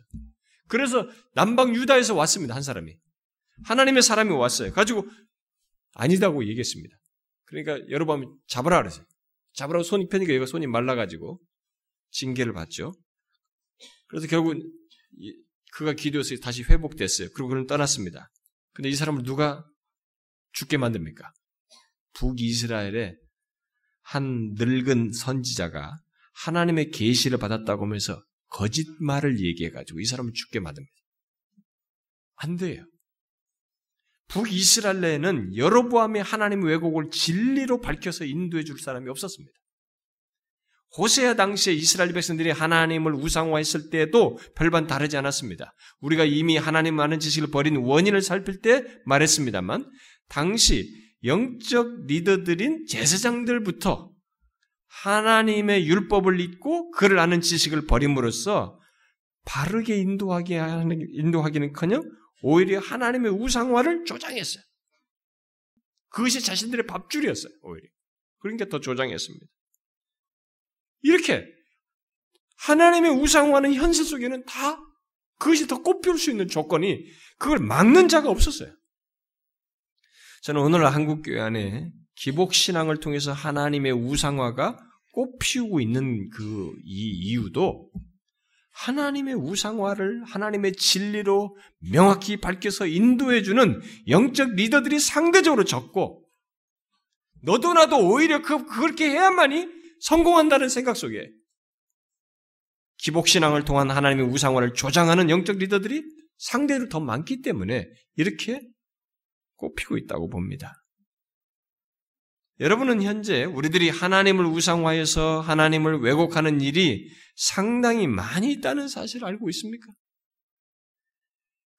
그래서 남방 유다에서 왔습니다. 한 사람이. 하나님의 사람이 왔어요. 가지고 아니다고 얘기했습니다. 그러니까 여러분 잡으라 그랬어요. 잡으라고 손이 펴니까 얘가 손이 말라가지고 징계를 받죠. 그래서 결국 그가 기도해서 다시 회복됐어요. 그리고 그는 떠났습니다. 근데 이 사람을 누가 죽게 만듭니까? 북이스라엘의 한 늙은 선지자가 하나님의 계시를 받았다고 하면서 거짓말을 얘기해가지고 이 사람을 죽게 만듭니다. 안 돼요. 북이스라엘에는 여로보암의 하나님 왜곡을 진리로 밝혀서 인도해 줄 사람이 없었습니다. 호세아 당시에 이스라엘 백성들이 하나님을 우상화했을 때도 별반 다르지 않았습니다. 우리가 이미 하나님 아는 지식을 버린 원인을 살필 때 말했습니다만 당시 영적 리더들인 제사장들부터 하나님의 율법을 잊고 그를 아는 지식을 버림으로써 바르게 인도하게 하는 인도하기는커녕 오히려 하나님의 우상화를 조장했어요. 그것이 자신들의 밥줄이었어요. 오히려 그러니까 더 조장했습니다. 이렇게 하나님의 우상화는 현실 속에는 다 그것이 더 꽃피울 수 있는 조건이 그걸 막는 자가 없었어요. 저는 오늘 한국 교회 안에 기복 신앙을 통해서 하나님의 우상화가 꽃피우고 있는 그 이 이유도 하나님의 우상화를 하나님의 진리로 명확히 밝혀서 인도해주는 영적 리더들이 상대적으로 적고 너도 나도 오히려 그, 그렇게 해야만이 성공한다는 생각 속에 기복신앙을 통한 하나님의 우상화를 조장하는 영적 리더들이 상대로 더 많기 때문에 이렇게 꼽히고 있다고 봅니다. 여러분은 현재 우리들이 하나님을 우상화해서 하나님을 왜곡하는 일이 상당히 많이 있다는 사실을 알고 있습니까?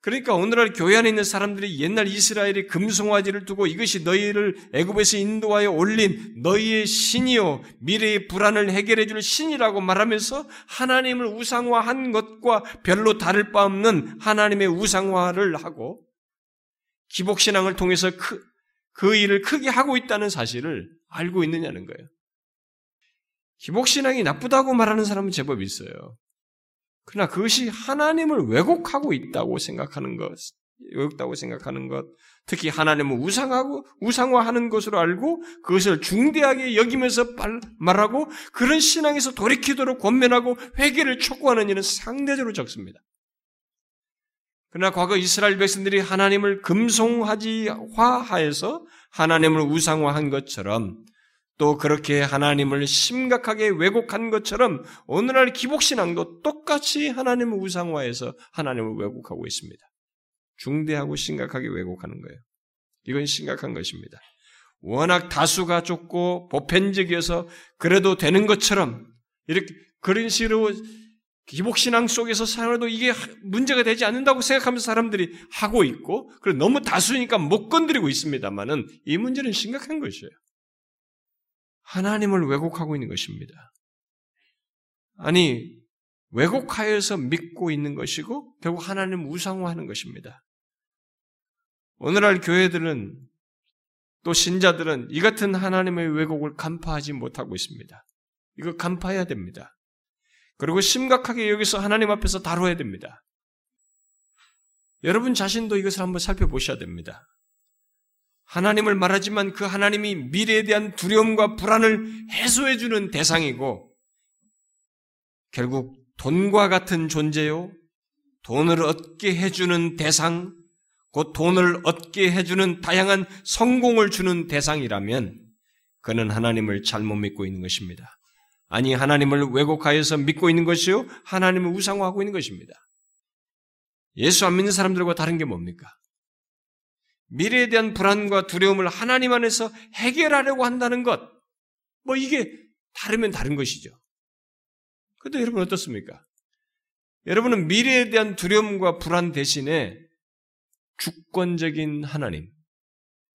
그러니까 오늘날 교회 안에 있는 사람들이 옛날 이스라엘의 금송아지를 두고 이것이 너희를 애굽에서 인도하여 올린 너희의 신이요 미래의 불안을 해결해 줄 신이라고 말하면서 하나님을 우상화한 것과 별로 다를 바 없는 하나님의 우상화를 하고 기복신앙을 통해서 그, 그 일을 크게 하고 있다는 사실을 알고 있느냐는 거예요. 기복신앙이 나쁘다고 말하는 사람은 제법 있어요. 그러나 그것이 하나님을 왜곡하고 있다고 생각하는 것, 외롭다고 생각하는 것, 특히 하나님을 우상하고 우상화하는 것으로 알고 그것을 중대하게 여기면서 말하고 그런 신앙에서 돌이키도록 권면하고 회개를 촉구하는 일은 상대적으로 적습니다. 그러나 과거 이스라엘 백성들이 하나님을 금송하지 화하여서 하나님을 우상화한 것처럼 또 그렇게 하나님을 심각하게 왜곡한 것처럼 오늘날 기복신앙도 똑같이 하나님을 우상화해서 하나님을 왜곡하고 있습니다. 중대하고 심각하게 왜곡하는 거예요. 이건 심각한 것입니다. 워낙 다수가 좁고 보편적이어서 그래도 되는 것처럼 이렇게 그런 식으로 기복신앙 속에서 살아도 이게 문제가 되지 않는다고 생각하면서 사람들이 하고 있고, 그리고 너무 다수니까 못 건드리고 있습니다만은 이 문제는 심각한 것이에요. 하나님을 왜곡하고 있는 것입니다. 아니, 왜곡하여서 믿고 있는 것이고, 결국 하나님을 우상화하는 것입니다. 오늘날 교회들은 또 신자들은 이 같은 하나님의 왜곡을 간파하지 못하고 있습니다. 이거 간파해야 됩니다. 그리고 심각하게 여기서 하나님 앞에서 다뤄야 됩니다. 여러분 자신도 이것을 한번 살펴보셔야 됩니다. 하나님을 말하지만 그 하나님이 미래에 대한 두려움과 불안을 해소해주는 대상이고, 결국 돈과 같은 존재요, 돈을 얻게 해주는 대상, 곧 돈을 얻게 해주는 다양한 성공을 주는 대상이라면, 그는 하나님을 잘못 믿고 있는 것입니다. 아니 하나님을 왜곡하여서 믿고 있는 것이요 하나님을 우상화하고 있는 것입니다. 예수 안 믿는 사람들과 다른 게 뭡니까? 미래에 대한 불안과 두려움을 하나님 안에서 해결하려고 한다는 것. 뭐 이게 다르면 다른 것이죠. 근데 여러분 어떻습니까? 여러분은 미래에 대한 두려움과 불안 대신에 주권적인 하나님,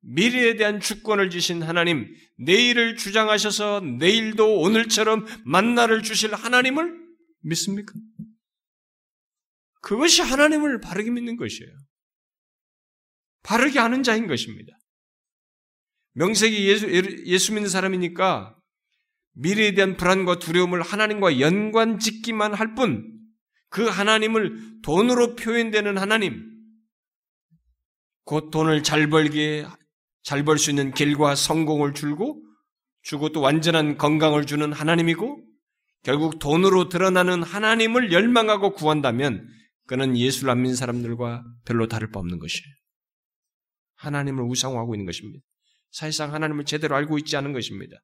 미래에 대한 주권을 주신 하나님, 내일을 주장하셔서 내일도 오늘처럼 만나를 주실 하나님을 믿습니까? 그것이 하나님을 바르게 믿는 것이에요. 바르게 아는 자인 것입니다. 명색이 예수, 예수 믿는 사람이니까 미래에 대한 불안과 두려움을 하나님과 연관 짓기만 할 뿐, 그 하나님을 돈으로 표현되는 하나님, 곧 돈을 잘 벌게 잘 벌 수 있는 길과 성공을 줄고 주고 또 완전한 건강을 주는 하나님이고 결국 돈으로 드러나는 하나님을 열망하고 구한다면 그는 예수를 안 믿는 사람들과 별로 다를 바 없는 것이에요. 하나님을 우상화하고 있는 것입니다. 사실상 하나님을 제대로 알고 있지 않은 것입니다.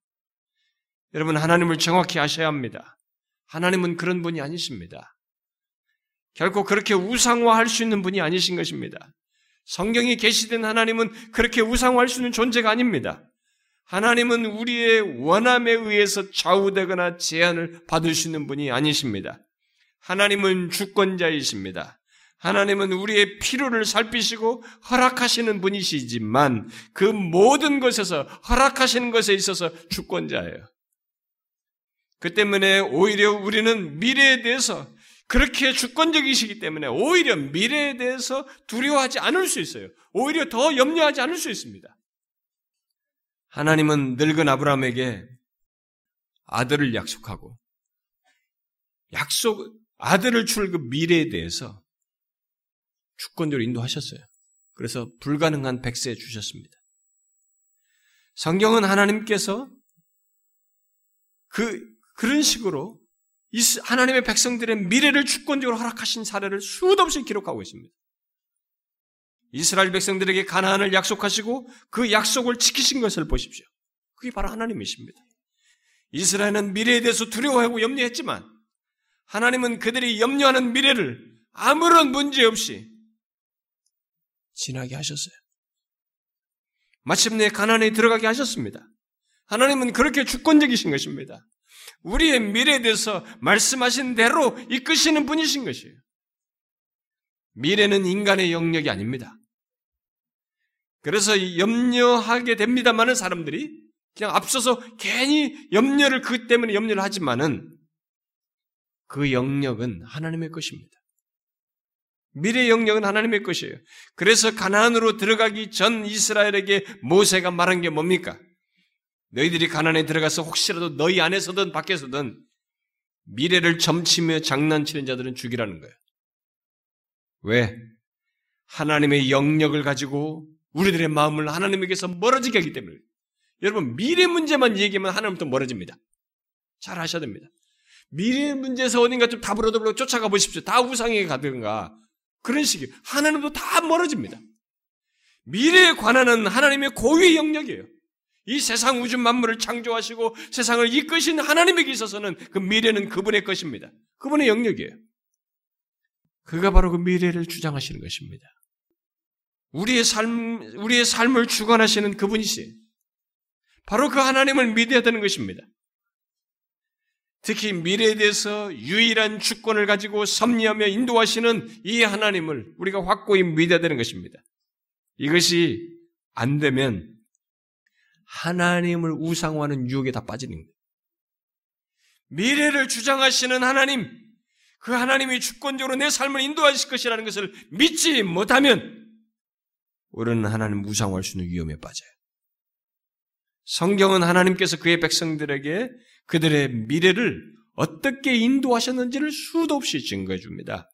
여러분 하나님을 정확히 아셔야 합니다. 하나님은 그런 분이 아니십니다. 결코 그렇게 우상화할 수 있는 분이 아니신 것입니다. 성경에 계시된 하나님은 그렇게 우상화할 수 있는 존재가 아닙니다. 하나님은 우리의 원함에 의해서 좌우되거나 제한을 받을 수 있는 분이 아니십니다. 하나님은 주권자이십니다. 하나님은 우리의 필요를 살피시고 허락하시는 분이시지만 그 모든 것에서 허락하시는 것에 있어서 주권자예요. 그 때문에 오히려 우리는 미래에 대해서 그렇게 주권적이시기 때문에 오히려 미래에 대해서 두려워하지 않을 수 있어요. 오히려 더 염려하지 않을 수 있습니다. 하나님은 늙은 아브라함에게 아들을 약속하고 약속 아들을 줄그 미래에 대해서 주권적으로 인도하셨어요. 그래서 불가능한 백세 주셨습니다. 성경은 하나님께서 그 그런 식으로 하나님의 백성들의 미래를 주권적으로 허락하신 사례를 수도 없이 기록하고 있습니다. 이스라엘 백성들에게 가나안을 약속하시고 그 약속을 지키신 것을 보십시오. 그게 바로 하나님이십니다. 이스라엘은 미래에 대해서 두려워하고 염려했지만 하나님은 그들이 염려하는 미래를 아무런 문제 없이 지나게 하셨어요. 마침내 가나안에 들어가게 하셨습니다. 하나님은 그렇게 주권적이신 것입니다. 우리의 미래에 대해서 말씀하신 대로 이끄시는 분이신 것이에요. 미래는 인간의 영역이 아닙니다. 그래서 염려하게 됩니다만은 사람들이 그냥 앞서서 괜히 염려를 그 때문에 염려를 하지만은 그 영역은 하나님의 것입니다. 미래 영역은 하나님의 것이에요. 그래서 가나안으로 들어가기 전 이스라엘에게 모세가 말한 게 뭡니까? 너희들이 가난에 들어가서 혹시라도 너희 안에서든 밖에서든 미래를 점치며 장난치는 자들은 죽이라는 거예요. 왜? 하나님의 영역을 가지고 우리들의 마음을 하나님에게서 멀어지게 하기 때문에 여러분 미래 문제만 얘기하면 하나님부터 멀어집니다. 잘 아셔야 됩니다. 미래 문제에서 어딘가 좀 답을 얻어보려고 쫓아가 보십시오. 다 우상에게 가든가 그런 식이에요. 하나님도 다 멀어집니다. 미래에 관한은 하나님의 고유의 영역이에요. 이 세상 우주 만물을 창조하시고 세상을 이끄신 하나님에게 있어서는 그 미래는 그분의 것입니다. 그분의 영역이에요. 그가 바로 그 미래를 주장하시는 것입니다. 우리의 삶, 우리의 삶을 주관하시는 그분이시 바로 그 하나님을 믿어야 되는 것입니다. 특히 미래에 대해서 유일한 주권을 가지고 섭리하며 인도하시는 이 하나님을 우리가 확고히 믿어야 되는 것입니다. 이것이 안 되면 하나님을 우상화하는 유혹에 다 빠지는 거예요. 미래를 주장하시는 하나님, 그 하나님이 주권적으로 내 삶을 인도하실 것이라는 것을 믿지 못하면 우리는 하나님 우상화할 수 있는 위험에 빠져요. 성경은 하나님께서 그의 백성들에게 그들의 미래를 어떻게 인도하셨는지를 수도 없이 증거해 줍니다.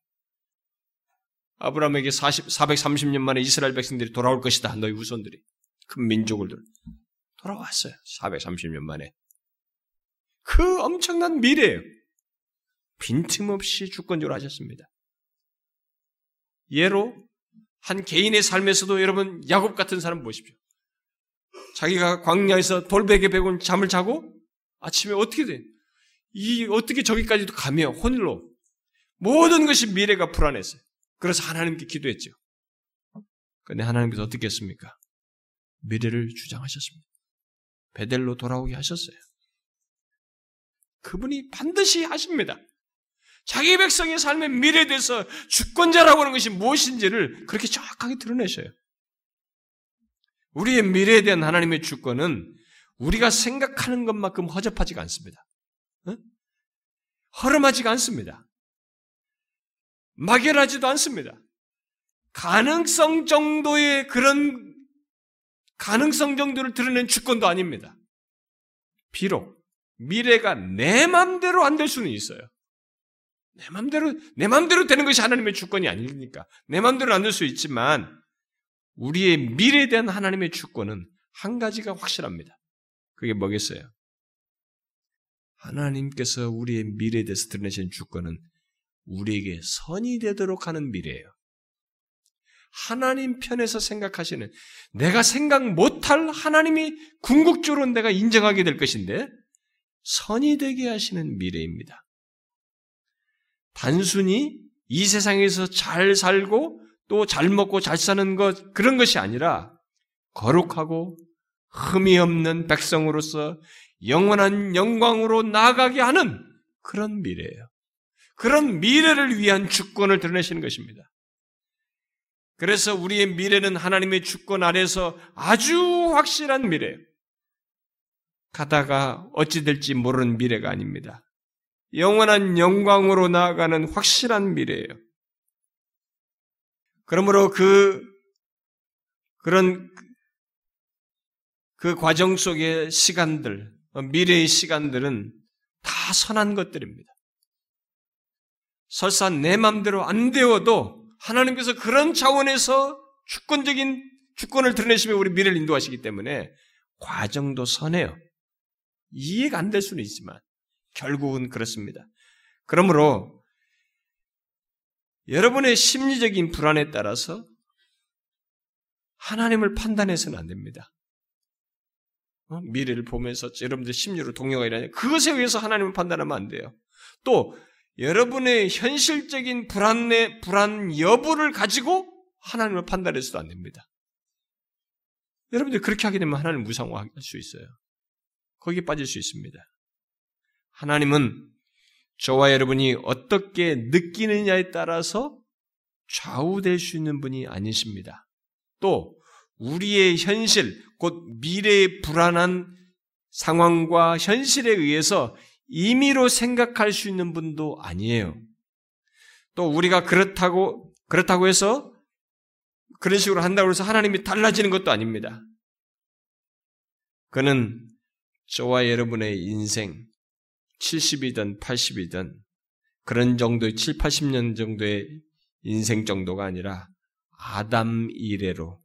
아브라함에게 40, 430년 만에 이스라엘 백성들이 돌아올 것이다. 너희 후손들이. 큰 민족을 돌아왔어요. 430년 만에. 그 엄청난 미래예요. 빈틈없이 주권적으로 하셨습니다. 예로 한 개인의 삶에서도 여러분 야곱 같은 사람 보십시오. 자기가 광야에서 돌베개 베고 잠을 자고 아침에 어떻게 돼? 이 어떻게 저기까지도 가며 혼일로 모든 것이 미래가 불안했어요. 그래서 하나님께 기도했죠. 근데 하나님께서 어떻게 했습니까? 미래를 주장하셨습니다. 베델로 돌아오게 하셨어요. 그분이 반드시 하십니다. 자기 백성의 삶의 미래에 대해서 주권자라고 하는 것이 무엇인지를 그렇게 정확하게 드러내셔요. 우리의 미래에 대한 하나님의 주권은 우리가 생각하는 것만큼 허접하지가 않습니다. 어? 허름하지가 않습니다. 막연하지도 않습니다. 가능성 정도의 그런 가능성 정도를 드러낸 주권도 아닙니다. 비록 미래가 내 맘대로 안 될 수는 있어요. 내 맘대로, 내 맘대로 되는 것이 하나님의 주권이 아니니까. 내 맘대로 안 될 수 있지만, 우리의 미래에 대한 하나님의 주권은 한 가지가 확실합니다. 그게 뭐겠어요? 하나님께서 우리의 미래에 대해서 드러내신 주권은 우리에게 선이 되도록 하는 미래예요. 하나님 편에서 생각하시는 내가 생각 못할 하나님이 궁극적으로 내가 인정하게 될 것인데 선이 되게 하시는 미래입니다. 단순히 이 세상에서 잘 살고 또 잘 먹고 잘 사는 것, 그런 것이 아니라 거룩하고 흠이 없는 백성으로서 영원한 영광으로 나아가게 하는 그런 미래예요. 그런 미래를 위한 주권을 드러내시는 것입니다. 그래서 우리의 미래는 하나님의 주권 아래서 아주 확실한 미래예요. 가다가 어찌 될지 모르는 미래가 아닙니다. 영원한 영광으로 나아가는 확실한 미래예요. 그러므로 그 그런 그 과정 속의 시간들, 미래의 시간들은 다 선한 것들입니다. 설사 내 맘대로 안 되어도 하나님께서 그런 차원에서 주권적인 주권을 드러내시며 우리 미래를 인도하시기 때문에 과정도 선해요. 이해가 안 될 수는 있지만 결국은 그렇습니다. 그러므로 여러분의 심리적인 불안에 따라서 하나님을 판단해서는 안 됩니다. 어? 미래를 보면서 여러분들 심리로 동요가 일어나요. 그것에 의해서 하나님을 판단하면 안 돼요. 또 여러분의 현실적인 불안의 불안 여부를 가지고 하나님을 판단해서도 안 됩니다. 여러분들 그렇게 하게 되면 하나님 무상화할 수 있어요. 거기에 빠질 수 있습니다. 하나님은 저와 여러분이 어떻게 느끼느냐에 따라서 좌우될 수 있는 분이 아니십니다. 또 우리의 현실, 곧 미래의 불안한 상황과 현실에 의해서 임의로 생각할 수 있는 분도 아니에요. 또 우리가 그렇다고 그렇다고 해서 그런 식으로 한다고 해서 하나님이 달라지는 것도 아닙니다. 그는 저와 여러분의 인생 70이든 80이든 그런 정도의 7, 80년 정도의 인생 정도가 아니라 아담 이래로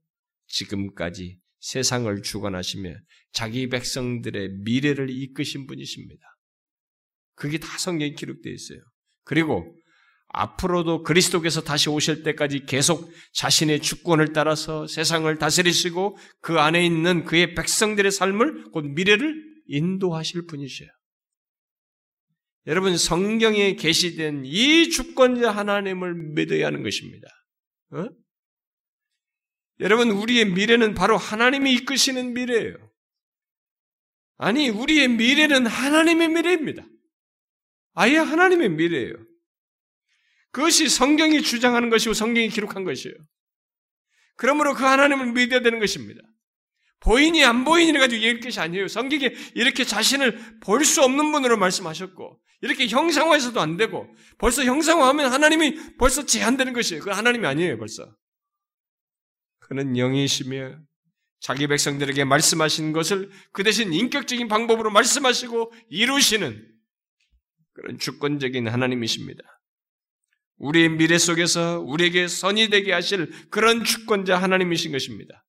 지금까지 세상을 주관하시며 자기 백성들의 미래를 이끄신 분이십니다. 그게 다 성경에 기록되어 있어요. 그리고 앞으로도 그리스도께서 다시 오실 때까지 계속 자신의 주권을 따라서 세상을 다스리시고 그 안에 있는 그의 백성들의 삶을 곧 미래를 인도하실 분이셔요. 여러분 성경에 계시된 이 주권자 하나님을 믿어야 하는 것입니다. 어? 여러분 우리의 미래는 바로 하나님이 이끄시는 미래예요. 아니 우리의 미래는 하나님의 미래입니다. 아예 하나님의 미래예요. 그것이 성경이 주장하는 것이고 성경이 기록한 것이에요. 그러므로 그 하나님을 믿어야 되는 것입니다. 보이니 안 보이니 가지고 얘기할 것이 아니에요. 성경에 이렇게 자신을 볼 수 없는 분으로 말씀하셨고 이렇게 형상화해서도 안 되고 벌써 형상화하면 하나님이 벌써 제한되는 것이에요. 그 하나님이 아니에요. 벌써. 그는 영이시며 자기 백성들에게 말씀하신 것을 그 대신 인격적인 방법으로 말씀하시고 이루시는 그런 주권적인 하나님이십니다. 우리의 미래 속에서 우리에게 선이 되게 하실 그런 주권자 하나님이신 것입니다.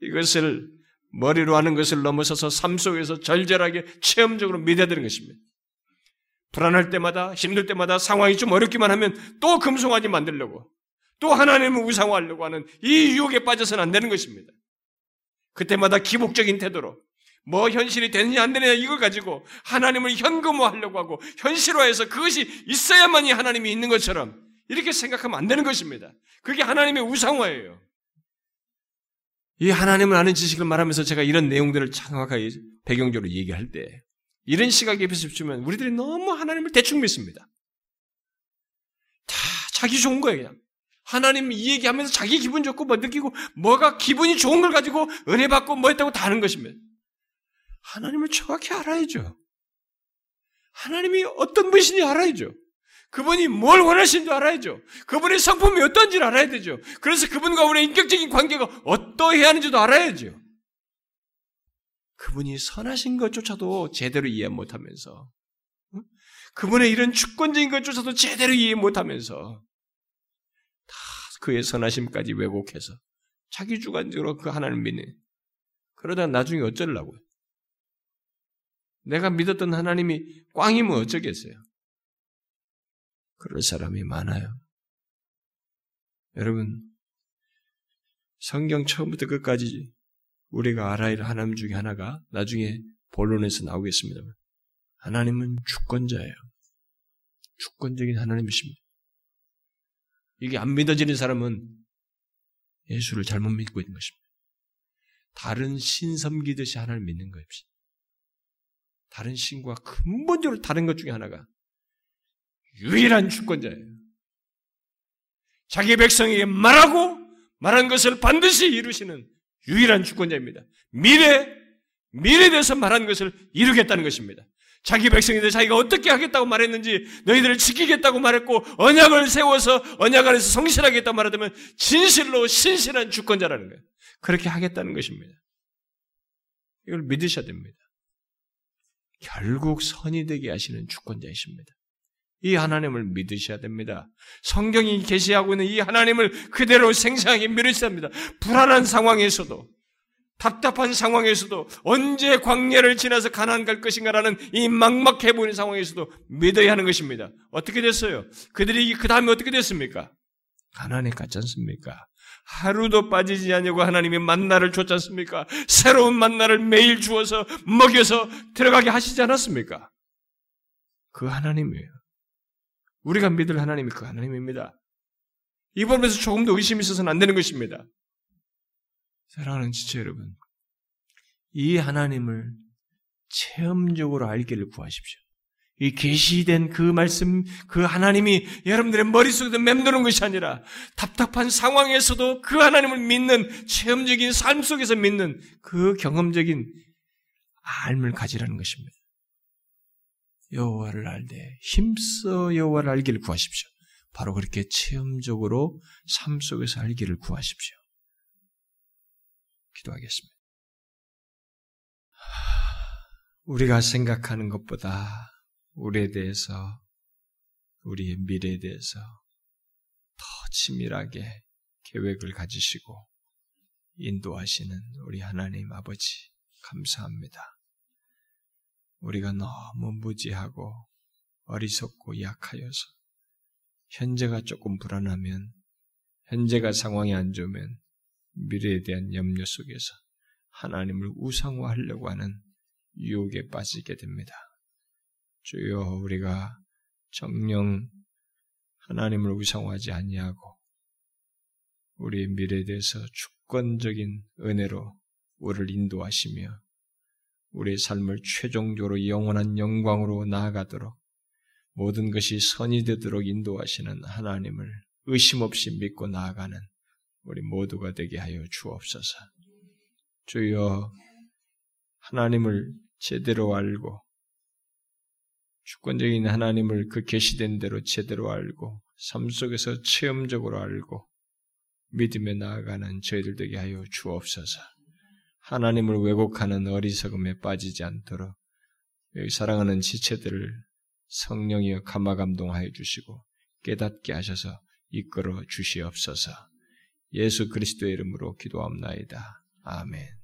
이것을 머리로 하는 것을 넘어서서 삶 속에서 절절하게 체험적으로 믿어야 되는 것입니다. 불안할 때마다, 힘들 때마다 상황이 좀 어렵기만 하면 또 금송아지 만들려고, 또 하나님을 우상화하려고 하는 이 유혹에 빠져서는 안 되는 것입니다. 그때마다 기복적인 태도로, 뭐 현실이 되느냐 안 되느냐 이걸 가지고 하나님을 현금화하려고 하고 현실화해서 그것이 있어야만이 하나님이 있는 것처럼 이렇게 생각하면 안 되는 것입니다. 그게 하나님의 우상화예요. 이 하나님을 아는 지식을 말하면서 제가 이런 내용들을 정확하게 배경적으로 얘기할 때 이런 시각에 비추면 우리들이 너무 하나님을 대충 믿습니다. 다 자기 좋은 거예요, 그냥. 하나님 이 얘기하면서 자기 기분 좋고 뭐 느끼고 뭐가 기분이 좋은 걸 가지고 은혜 받고 뭐 했다고 다 하는 것입니다. 하나님을 정확히 알아야죠. 하나님이 어떤 분이신지 알아야죠. 그분이 뭘 원하시는지 알아야죠. 그분의 성품이 어떤지를 알아야 되죠. 그래서 그분과 우리의 인격적인 관계가 어떠해야 하는지도 알아야죠. 그분이 선하신 것조차도 제대로 이해 못하면서 그분의 이런 주권적인 것조차도 제대로 이해 못하면서 다 그의 선하심까지 왜곡해서 자기 주관적으로 그 하나님을 믿는 그러다 나중에 어쩌려고요? 내가 믿었던 하나님이 꽝이면 어쩌겠어요? 그럴 사람이 많아요. 여러분, 성경 처음부터 끝까지 우리가 알아야 할 하나님 중에 하나가 나중에 본론에서 나오겠습니다. 하나님은 주권자예요. 주권적인 하나님이십니다. 이게 안 믿어지는 사람은 예수를 잘못 믿고 있는 것입니다. 다른 신 섬기듯이 하나님을 믿는 것입니다. 다른 신과 근본적으로 다른 것 중에 하나가 유일한 주권자예요. 자기 백성에게 말하고 말한 것을 반드시 이루시는 유일한 주권자입니다. 미래, 미래에 대해서 말한 것을 이루겠다는 것입니다. 자기 백성인들 자기가 어떻게 하겠다고 말했는지 너희들을 지키겠다고 말했고 언약을 세워서 언약 안에서 성실하겠다고 말하다면 진실로 신실한 주권자라는 거예요. 그렇게 하겠다는 것입니다. 이걸 믿으셔야 됩니다. 결국 선이 되게 하시는 주권자이십니다. 이 하나님을 믿으셔야 됩니다. 성경이 계시하고 있는 이 하나님을 그대로 생생하게 믿으셔야 합니다. 불안한 상황에서도 답답한 상황에서도 언제 광야를 지나서 가난 갈 것인가라는 이 막막해 보이는 상황에서도 믿어야 하는 것입니다. 어떻게 됐어요? 그들이 그 다음에 어떻게 됐습니까? 가난에 갔지 않습니까? 하루도 빠지지 않냐고 하나님이 만나를 줬지 않습니까? 새로운 만나를 매일 주어서 먹여서 들어가게 하시지 않았습니까? 그 하나님이에요. 우리가 믿을 하나님이 그 하나님입니다. 이 부분에서 조금 더 의심이 있어서는 안 되는 것입니다. 사랑하는 지체 여러분, 이 하나님을 체험적으로 알기를 구하십시오. 이 계시된 그 말씀, 그 하나님이 여러분들의 머릿속에 맴도는 것이 아니라 답답한 상황에서도 그 하나님을 믿는 체험적인 삶 속에서 믿는 그 경험적인 알을 가지라는 것입니다. 여호와를 알되 힘써 여호와를 알기를 구하십시오. 바로 그렇게 체험적으로 삶 속에서 알기를 구하십시오. 기도하겠습니다. 우리가 생각하는 것보다 우리에 대해서, 우리의 미래에 대해서 더 치밀하게 계획을 가지시고 인도하시는 우리 하나님 아버지 감사합니다. 우리가 너무 무지하고 어리석고 약하여서 현재가 조금 불안하면 현재가 상황이 안 좋으면 미래에 대한 염려 속에서 하나님을 우상화하려고 하는 유혹에 빠지게 됩니다. 주여 우리가 정령 하나님을 우상화하지 아니하고 우리의 미래에 대해서 주권적인 은혜로 우리를 인도하시며 우리의 삶을 최종적으로 영원한 영광으로 나아가도록 모든 것이 선이 되도록 인도하시는 하나님을 의심 없이 믿고 나아가는 우리 모두가 되게 하여 주옵소서. 주여 하나님을 제대로 알고 주권적인 하나님을 그 계시된 대로 제대로 알고 삶 속에서 체험적으로 알고 믿음에 나아가는 저희들 되게 하여 주옵소서. 하나님을 왜곡하는 어리석음에 빠지지 않도록 여기 사랑하는 지체들을 성령이여 감화 감동하여 주시고 깨닫게 하셔서 이끌어 주시옵소서. 예수 그리스도의 이름으로 기도합나이다. 아멘.